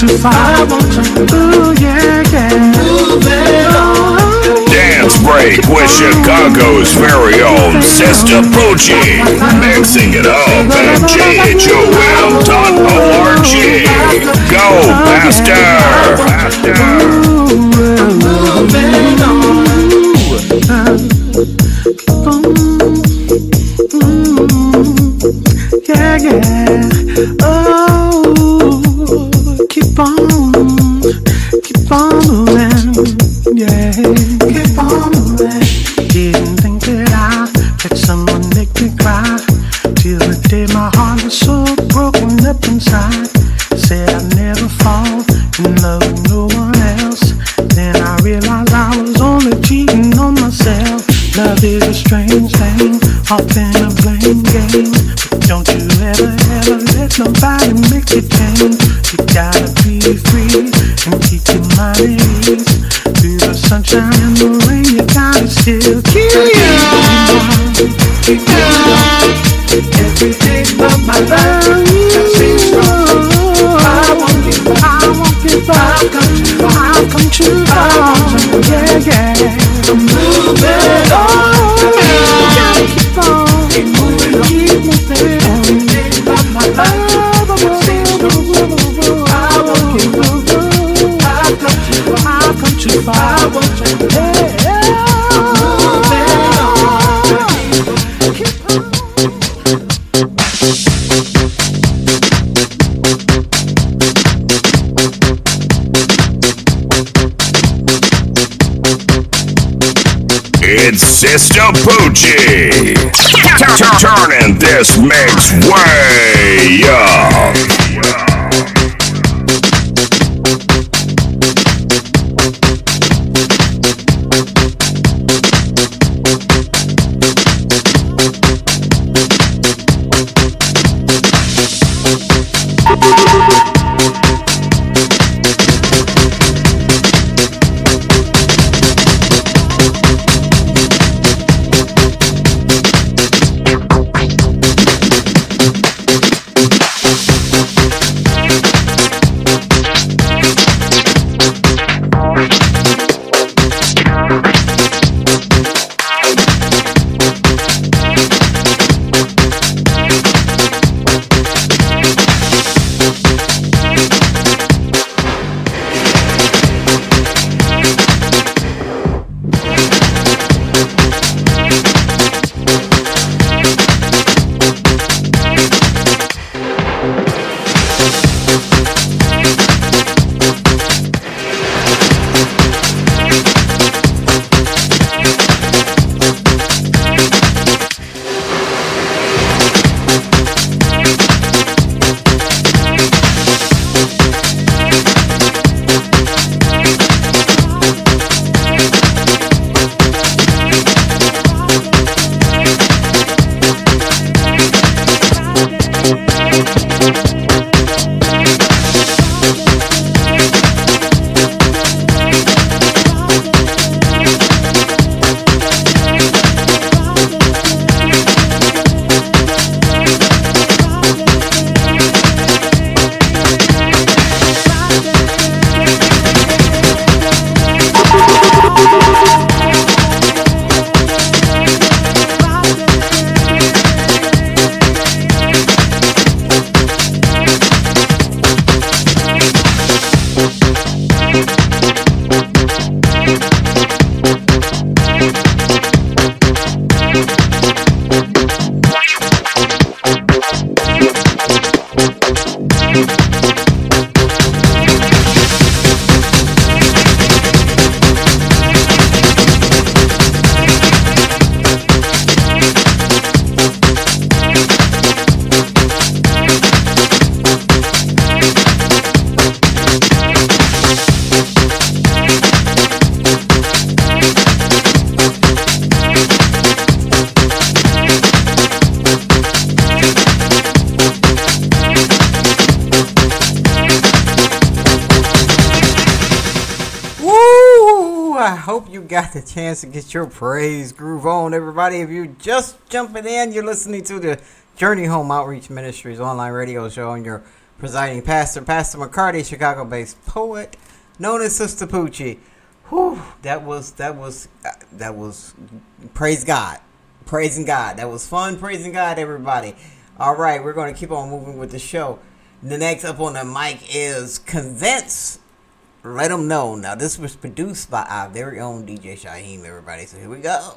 [SPEAKER 5] you, I want you. Ooh, yeah, yeah.
[SPEAKER 8] Dance break with Chicago's very own Sister Poochie, mixing it up at jhom.org. Go
[SPEAKER 5] faster!
[SPEAKER 8] faster. Mr. Poochie. Turning this mix way.
[SPEAKER 3] Chance to get your praise groove on, everybody. If you're just jumping in, you're listening to the Journey Home Outreach Ministries online radio show, and your presiding pastor, Pastor McCarty, Chicago-based poet, known as Sister Poochie. Whew, that was that was that was praise God, praising God. That was fun, praising God, everybody. All right, we're going to keep on moving with the show. The next up on the mic is Convince. Let them know. Now, this was produced by our very own DJ Shyhiem, everybody. So here we go.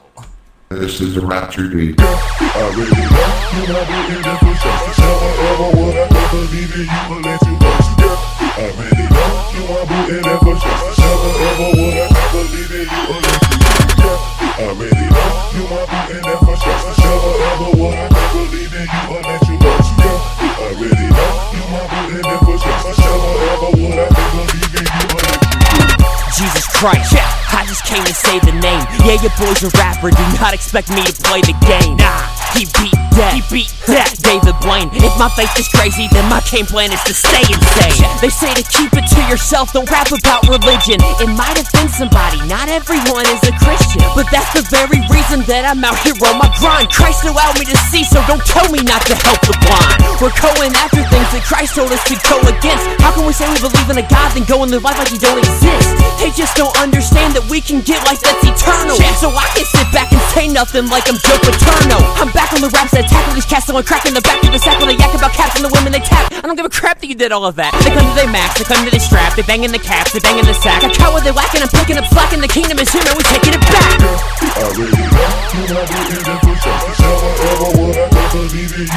[SPEAKER 9] This is a Rapture D. I really love you, I believe in for justice. Never ever would I ever believe in you or let you go. Yeah. I really love you, I believe in for justice. Never ever would I ever leave in you or let you go. Yeah. Really love you, I believe in for justice. Never ever would I ever leave in you or let you go. Yeah. I really love you, I believe in for justice. Never ever would I ever leave in you or let you go.
[SPEAKER 10] Jesus Christ, yeah, I just came to say the name. Yeah, your boy's a rapper, do not expect me to play the game. Nah, he beat that, he beat that. David Blaine, if my faith is crazy, then my game plan is to stay insane. They say to keep it to yourself, don't rap about religion. It might offend somebody, not everyone is a Christian. But that's the very reason that I'm out here on my grind. Christ allowed me to see, so don't tell me not to help the blind. We're going after things that Christ told us to go against. How can we say we believe in a God, then go and live life like He don't exist? They just don't understand that we can get life that's eternal. So I can sit back and say nothing like I'm Joe Paterno. I'm back on the raps that attack all these cats, throwing crack in the back of the sack when they yak about caps and the women they tap. I don't give a crap that you did all of that. They come to their max, they come to their strap, they bang in the caps, they bang in the sack. I try what they whacking, I'm picking up slack, and the kingdom is here, and we taking it back.
[SPEAKER 9] I really love you, I believe in for justice. Never ever would I ever leave in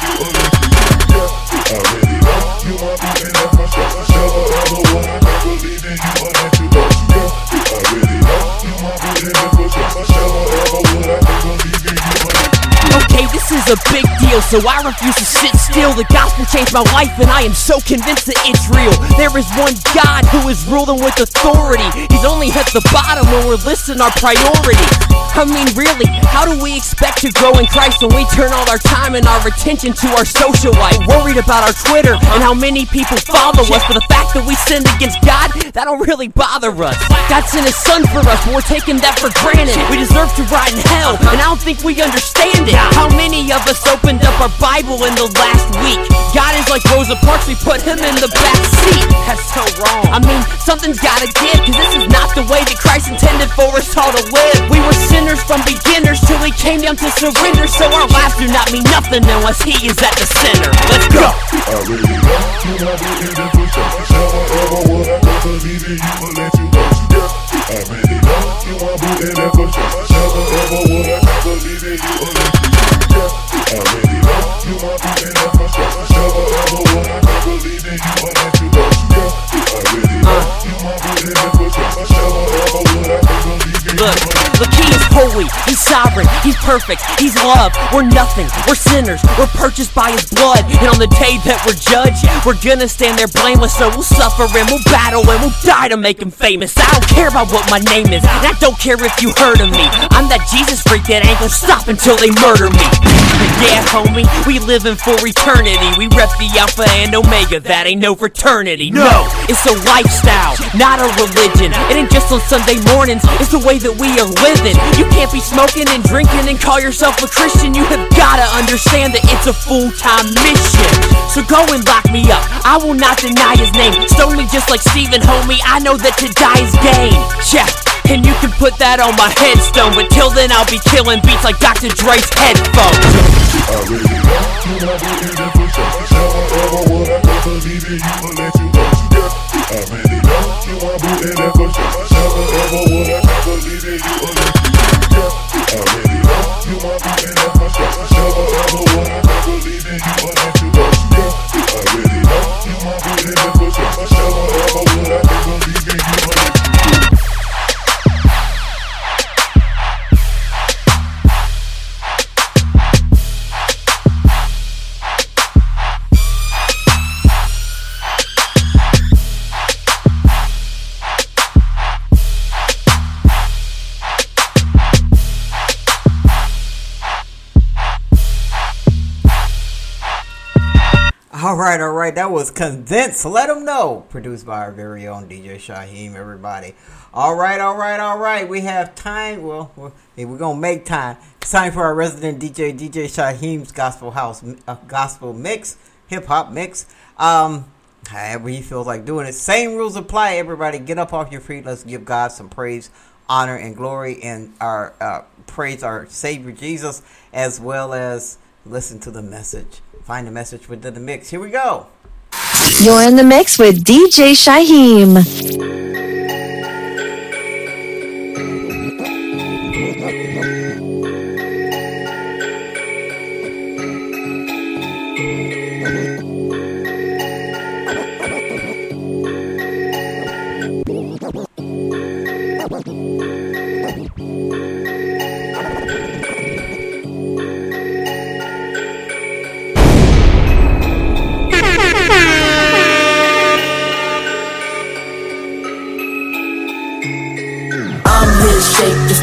[SPEAKER 9] you or let you go. Yeah. I really love you, I believe in for justice.
[SPEAKER 10] Okay, this is a big deal, so I refuse to sit still. The gospel changed my life, and I am so convinced that it's real. There is one God who is ruling with authority. He's only at the bottom when we're listing our priorities. I mean, really, how do we expect to grow in Christ when we turn all our time and our attention to our social life? Worried about our Twitter and how many people follow us, but the fact that we sinned against God, that don't really bother us. God sent His Son for us, but we're taking that for granted. We deserve to rot in hell, and I don't think we understand it. How many of us opened up our Bible in the last week? God is like Rosa Parks, we put Him in the back seat. That's so wrong. I mean, something's gotta give, cause this is not the way that Christ intended for us all to live. We were sinners from beginners till He came down to surrender, so our lives do not mean nothing unless He is at the center. Let's go.
[SPEAKER 9] I really love you, I believe in for justice. Never ever would I ever leave in you or let you go. Yeah. I really love you, I believe in for justice.
[SPEAKER 10] Holy, He's sovereign, He's perfect, He's love. We're nothing, we're sinners, we're purchased by His blood. And on the day that we're judged, we're gonna stand there blameless. So we'll suffer and we'll battle and we'll die to make Him famous. I don't care about what my name is, and I don't care if you heard of me. I'm that Jesus freak that ain't gonna stop until they murder me. Yeah, homie, we living for eternity. We rep the Alpha and Omega, that ain't no fraternity. No, it's a lifestyle, not a religion. It ain't just on Sunday mornings, it's the way that we are living. You can't be smoking and drinking and call yourself a Christian. You have gotta understand that it's a full time mission. So go and lock me up. I will not deny his name. Stone me just like Stephen, homie. I know that to die is gain. Yeah. And you can put that on my headstone, but till then I'll be killing beats like Dr. Dre's headphones.
[SPEAKER 3] Right, all right. That was Convince. Let them know. Produced by our very own DJ Shyhiem, everybody. All right, all right, all right. We have time. Well, we're, we're going to make time. It's time for our resident DJ, DJ Shyhiem's Gospel House, uh, Gospel Mix, Hip Hop Mix. Um, however he feels like doing it. Same rules apply, everybody. Get up off your feet. Let's give God some praise, honor, and glory, and our uh, praise our Savior Jesus, as well as listen to the message. Find the message within the mix. Here we go.
[SPEAKER 6] You're in the mix with DJ
[SPEAKER 11] Shyhiem.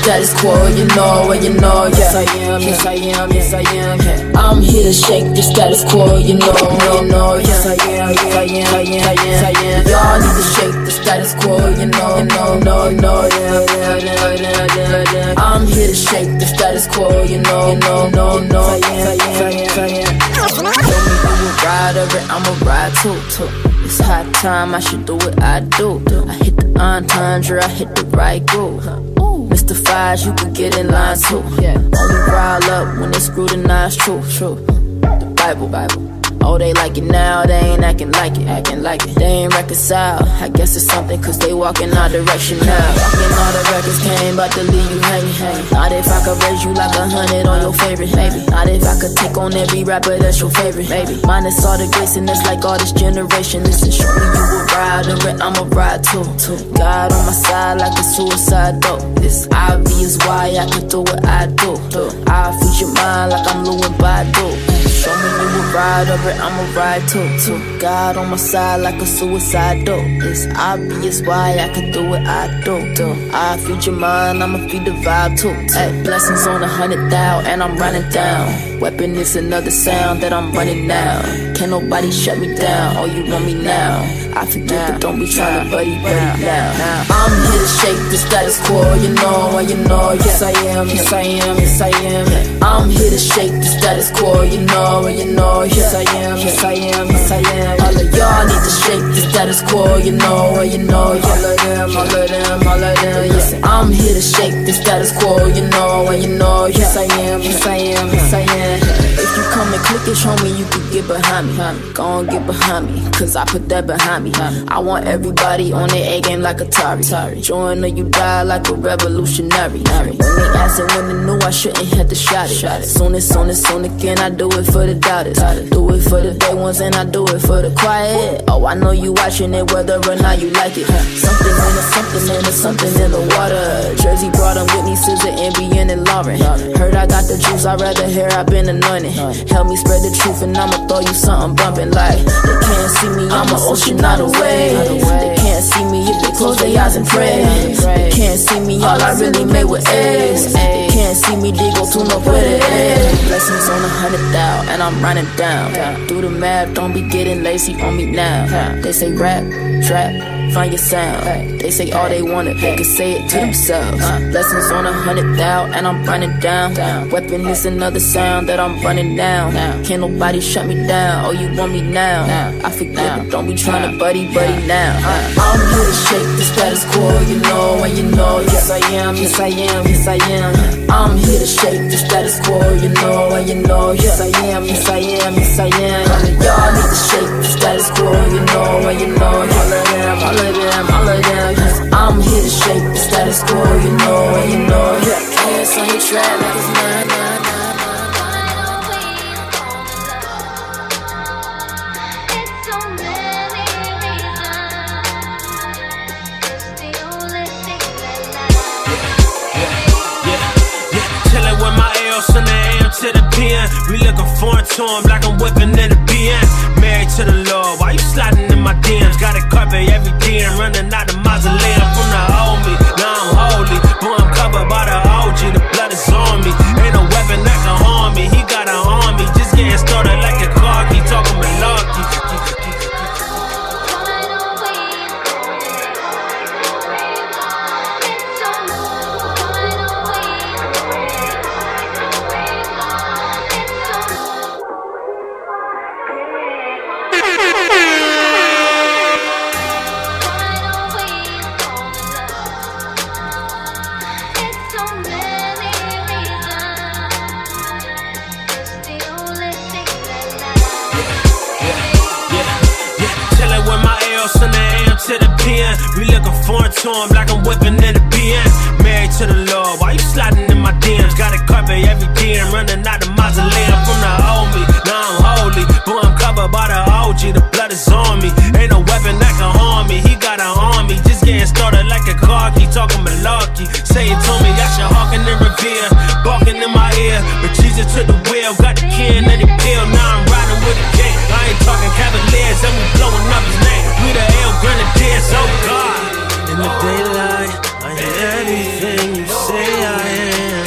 [SPEAKER 11] Status quo, you know, and you know, yeah. yes I am, yes I am, yes I am. yeah. I'm here to shake the status quo, you know, you know, yes I am, yes I am, yes I am, yes I am. Y'all need to shake the status quo, you know, no, no, no, yeah, yeah, yeah, yeah, yeah, yeah. I'm here to shake the status quo, you know, no, no, no, yes I am, yes I am, yes I am. Show me you a rider, and I'm a ride too, too. It's hot time, I should do what I do. I hit the entendre, I hit the right groove. Mr. Fives, you can get in line too. Only rile up when they scrutinize truth. True. The Bible, Bible. Oh, they like it now, they ain't acting like it, acting like it. They ain't reconciled. I guess it's something, cause they walking our direction now. Walking all the records came, about to leave you hanging, hanging. Not if I could raise you like a hundred on your favorite, maybe. Not if I could take on every rapper that's your favorite, maybe. Minus all the grace and it's like all this generation. Listen, show me you a rider, and I'm a ride too. God on my side like a suicide dope. It's obvious why I can do what I do. I feed your mind like I'm Louis Badu. Show me you a rider, and I'ma ride too, too. God on my side like a suicide dope. It's obvious why I can do what I do. do. I feed your mind, I'ma feed the vibe too. Ay, blessings on a hundred thou, and I'm running down. Weapon is another sound that I'm running now. Can't nobody shut me down. Oh, you want me now? I forget, but don't be trying to buddy buddy now. I'm here to shake the status quo, you know, and you know, yes I am, yes I am, yes I am. I'm here to shake the status quo, you know, and you know, yes I am, yes I am, yes I am. All of y'all need to shake the status quo, you know, and you know, all of them, all of them, all of them, yes. I'm here to shake the status quo, you know, and you know, yes I am, yes I am, yes I am. If you come and click it, show me you can get behind me. Go on, get behind me, cause I put that behind me. I want everybody on their A game like Atari. Join or you die like a revolutionary. When they asking when the new, I shouldn't have to shot it. Soon as soon as soon again, I do it for the doubters. Do it for the day ones and I do it for the quiet. Oh, I know you watching it whether or not you like it. Something in the something in the something in the water. Jersey brought them Whitney, SZA, NBN, and Lauryn. Heard I got the juice, I'd rather hear I've been anointed. Help me spread the truth and I'ma throw you something bumping like they can't see me, I'm an ocean out of waves. They can't see me if they close their eyes and pray. They can't see me, all I really made with eggs. They can't see me, they go up with it. Blessings on a hundred thou, and I'm running down. Do the math, don't be getting lazy on me now. They say rap, trap, find your sound. They say all they wanted, they can say it to themselves. Lessons on a hundred thou, and I'm running down. Weapon is another sound that I'm running down. Can't nobody shut me down. Oh, you want me now? I forget, but don't be trying to buddy buddy now. I'm here to shake the status quo, you know, and you know, yes I am, yes I am, yes I am. I'm here to shake the status quo, you know, and you know, yes I am, yes I am, yes I am. Y'all status quo, you know, and you know, all of them, all of them, all of them. I'm here to shake the status quo, you know, and you know, yeah. Hands on your track like it's mine, mine, mine.
[SPEAKER 12] To the PM. We looking foreign to him like I'm whipping in the BM. Married to the Lord, why you sliding in my DMs? Got a carpet every DM, running out the mausoleum from the old. Now I'm holy, boy, I'm covered by the OG. The blood is on me. Ain't no weapon that can harm me. He got an army, just getting started like a car. He talking malarkey. We looking foreign to him like I'm whipping in the BN. Married to the Lord, why you sliding in my DMs? Got a carpet every DM, running out the mausoleum from the old. Now I'm holy, boy, I'm covered by the OG. The blood is on me. Ain't no weapon that can harm me. He got an army, just getting started like a car key. Talking malarkey. Saying to me, I should hawking and revere. Barking in my ear, but Jesus took the wheel. Got the key and he peeled. Now I'm riding with a king. I ain't talking Cavaliers, and we blowing up his name. We the El Grenadiers, oh God. In the daylight, I am everything you say I am.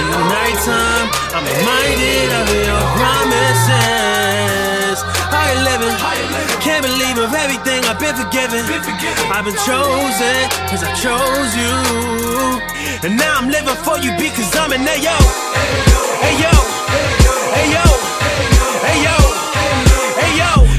[SPEAKER 12] In the nighttime, I'm reminded of your promises. How you living? Can't believe of everything I've been forgiven. I've been chosen, cause I chose you. And now I'm living for you because I'm an Ayo. Ayo. Ayo. Ayo.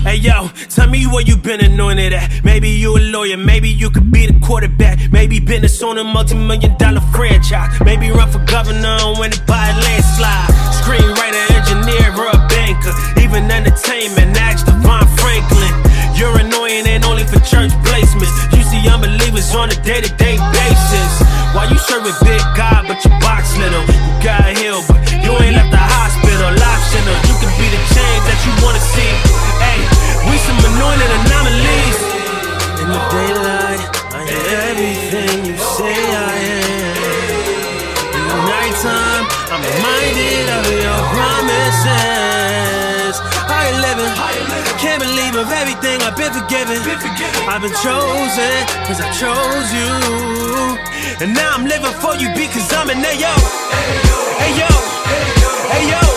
[SPEAKER 12] Hey yo, tell me where you been anointed at. Maybe you a lawyer, maybe you could be the quarterback. Maybe business on a multi-million dollar franchise. Maybe run for governor and win it by a landslide. Screenwriter, engineer, or a banker. Even entertainment, ask DeVon Franklin. You're annoying and only for church placements. You see unbelievers on a day-to-day basis. Why you serve a big God, but you box little? You got healed, but you ain't left the hospital. Optional, you can be the change that you wanna see. Hey, we some anointed anomalies. In the daylight, I am everything you say I am. In the nighttime, I'm reminded of your promises. How you living? Can't believe of everything I've been forgiven. I've been chosen, cause I chose you. And now I'm living for you because I'm an Ayo. Ayo. Ayo. Ayo.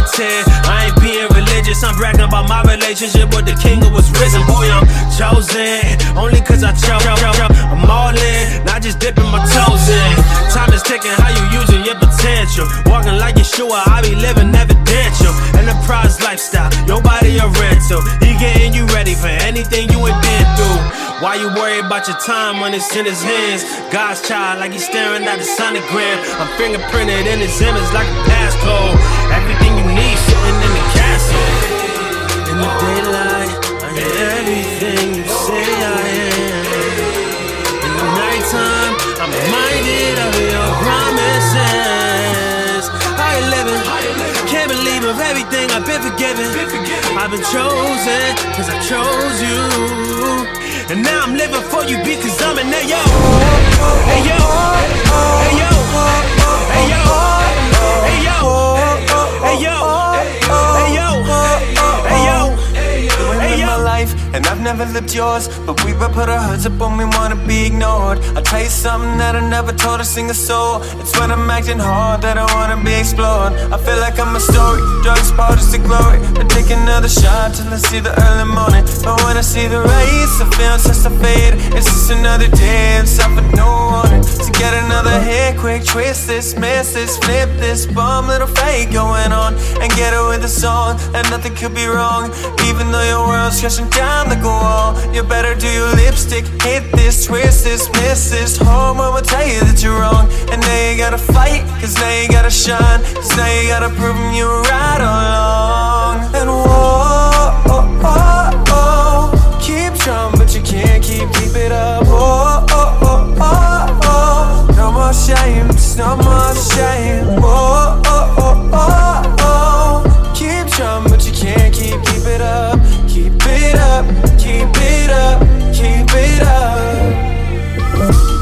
[SPEAKER 12] I ain't being religious. I'm bragging about my relationship with the king who was risen. Boy, I'm chosen, only cause I chose. I'm all in, not just dipping my toes in. Time is ticking, how you using your potential. Walking like Yeshua, I be living evidential. Enterprise lifestyle, your body a rental. He getting you ready for anything you ain't been through. Why you worry about your time when it's in his hands? God's child, like he's staring at a sonogram. I'm fingerprinted in his image like a passcode. Everything the daylight, I am everything you say I am. In the nighttime, I'm reminded of your promises. You living? Can't believe of everything I've been forgiven. I've been chosen, cause I chose you. And now I'm living for you because I'm an Ayo. Ayo. Ayo. Ayo. Ayo. Ayo. Ayo.
[SPEAKER 13] Life, and I've never lived yours. But we both put our hoods up when we wanna be ignored. I'll tell you something that I never told a single soul. It's when I'm acting hard that I wanna be explored. I feel like I'm a story, drugs, parties to glory. I take another shot till I see the early morning. But when I see the rays, I feel such a fade. It's just another day of with no warning. To get another hit, quick twist this, miss this, flip this, bum little fake going on. And get it with a song, and nothing could be wrong. Even though your world's crashing down like a wall, you better do your lipstick. Hit this, twist this, miss this. Home will tell you that you're wrong. And now you gotta fight, cause now you gotta shine. Cause now you gotta prove you were right along. And whoa, oh, oh, oh, keep trying, but you can't keep, keep it up. Oh, oh, oh, oh, oh, no more shame, just no more shame. Oh, oh, oh, oh, oh, keep trying, keep it up, keep it up.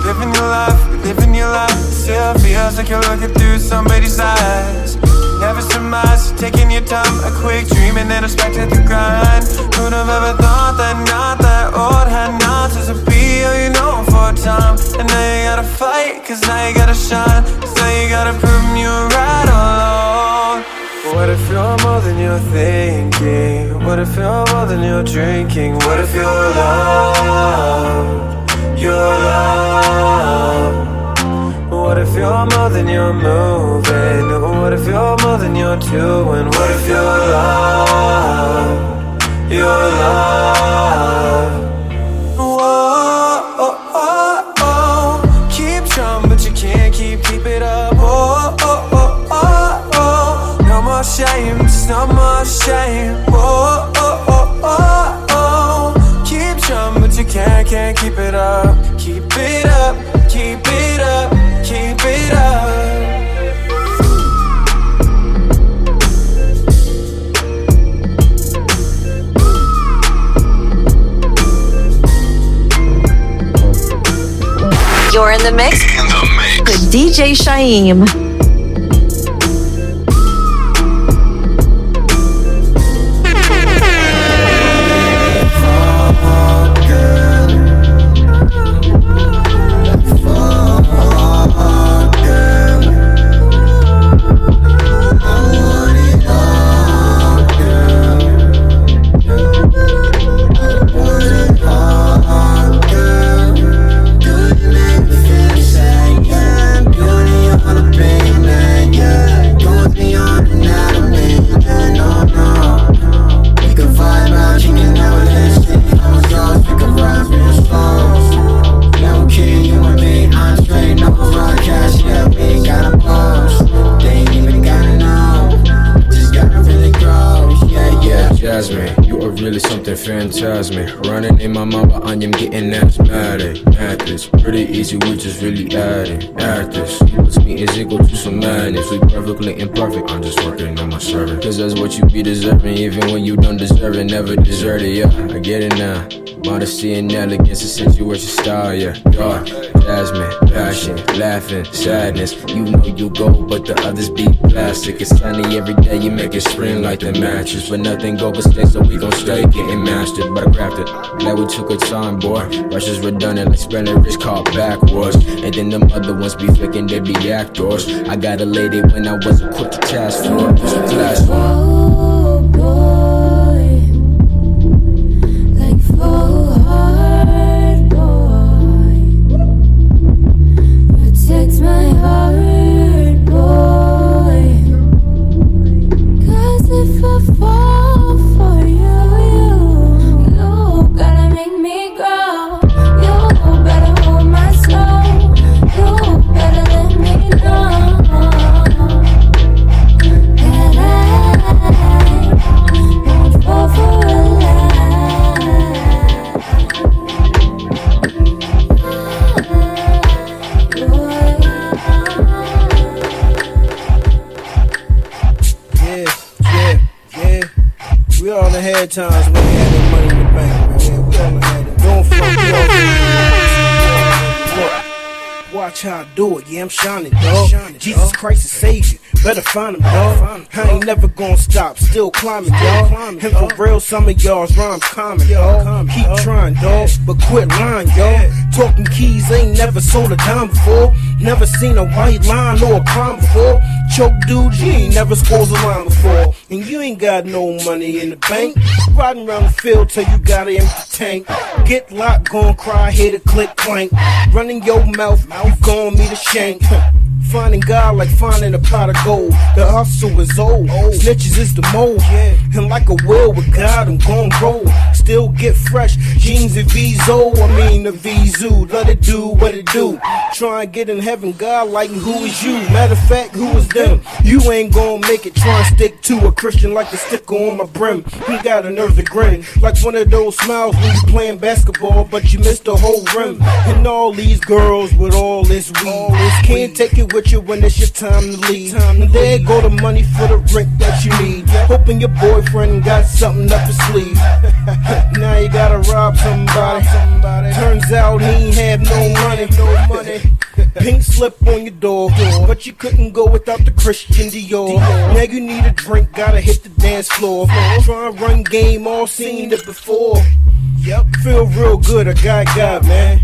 [SPEAKER 13] Living your life, living your life. Still feels like you're looking through somebody's eyes. Never surmise, taking your time, a quick dream and then expected the grind. Who'd have ever thought that not that old had nonsense to be all you know for a time. And now you gotta fight, cause now you gotta shine. Cause now you gotta prove 'em you were right all along. What if you're more than you're thinking? What if you're more than you're drinking? What if you're loved? You're loved. What if you're more than you're moving? What if you're more than you're doing? What if you're loved?
[SPEAKER 14] With
[SPEAKER 15] laughing, sadness. You know you go, but the others be plastic. It's sunny every day, you make it spring like the mattress. But nothing go but stay, so we gon' stay getting mastered. But I crafted, glad we took our time, boy. Rush is redundant, like spelling rich called backwards. And then them other ones be faking, they be actors. I got a lady when I wasn't quick to task for it. Class one.
[SPEAKER 16] Money in the bank, man. Yeah, we all had it. Don't done Look, Watch how I do it, yeah, I'm shining, dog. Jesus Christ is Savior, better find him, dog. I ain't never gonna stop, still climbing, dog. And for real, some of y'all's rhymes common, dog. Keep trying, dog, but quit lying, y'all. Talking keys, ain't never sold a dime before. Never seen a white line or a crime before. Choke dudes, you ain't never scored a line before. And you ain't got no money in the bank. Riding around the field till you got an empty tank. Get locked, gon' cry, hear the click clank. Running your mouth, you gon' meet a shank. Finding God like finding a pot of gold. The hustle is old. Snitches is the mold. And like a whale with God, I'm gon' roll. Still get fresh. Jeans and Vizo. Oh, I mean the Vizu. Let it do what it do. Try and get in heaven. God like who is you? Matter of fact, who is them? You ain't gon' make it. Try and stick to a Christian like the sticker on my brim. He got a nerve to grin. Like one of those smiles when you playing basketball, but you missed the whole rim. And all these girls with all this weed. Can't take it with you when it's your time to leave. And there go the money for the rent that you need. Hoping your boyfriend got something up his sleeve. *laughs* now you gotta rob somebody. Turns out he ain't have no money. No money. Pink slip on your door, but you couldn't go without the Christian Dior. Now you need a drink, gotta hit the dance floor. Try and run game, all seen it before. Yep, feel real good, I got God, man.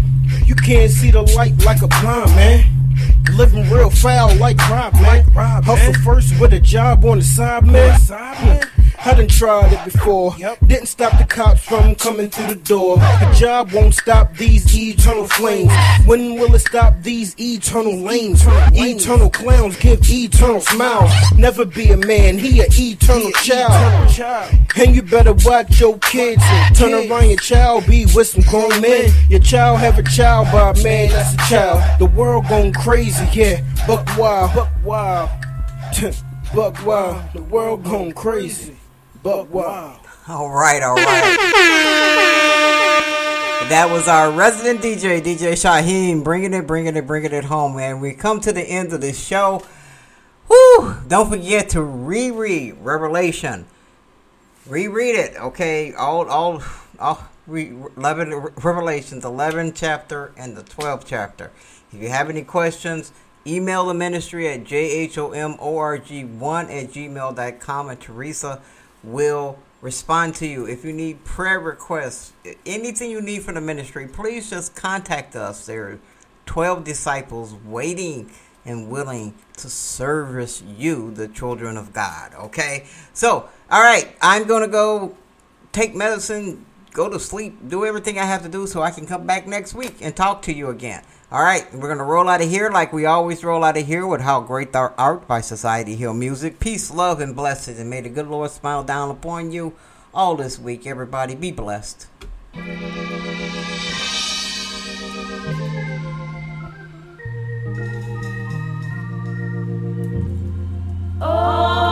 [SPEAKER 16] You can't see the light like a blind man. Living real foul like Rob, man. Hustle first with a job on the side, man. I done tried it before. Didn't stop the cops from coming through the door. A job won't stop these eternal flames. When will it stop these eternal lanes? Eternal clowns give eternal smiles. Never be a man, he a eternal child. And you better watch your kids. Turn around your child, be with some grown men. Your child have a child, but man, that's a child. The world going crazy, yeah. Buck wild, buck wild. *laughs* Buck wild, the world going crazy.
[SPEAKER 3] All right, all right. That was our resident DJ, DJ Shyhiem, bringing it, bringing it, bringing it home, man. We come to the end of the show. Woo! Don't forget to reread Revelation. Reread it, okay? All, all, all. Re, 11 Revelations, 11 chapter and the 12th chapter. If you have any questions, email the ministry at jhomorg1 at gmail.com and Teresa will respond to you. If you need prayer requests, anything you need from the ministry, please just contact us. There are 12 disciples waiting and willing to service you, the children of God. Okay? So, all right, I'm going to go take medicine, go to sleep, do everything I have to do so I can come back next week and talk to you again. All right, we're going to roll out of here like we always roll out of here with How Great Thou Art by Society Hill Music. Peace, love, and blessings. And may the good Lord smile down upon you all this week. Everybody be blessed. Oh.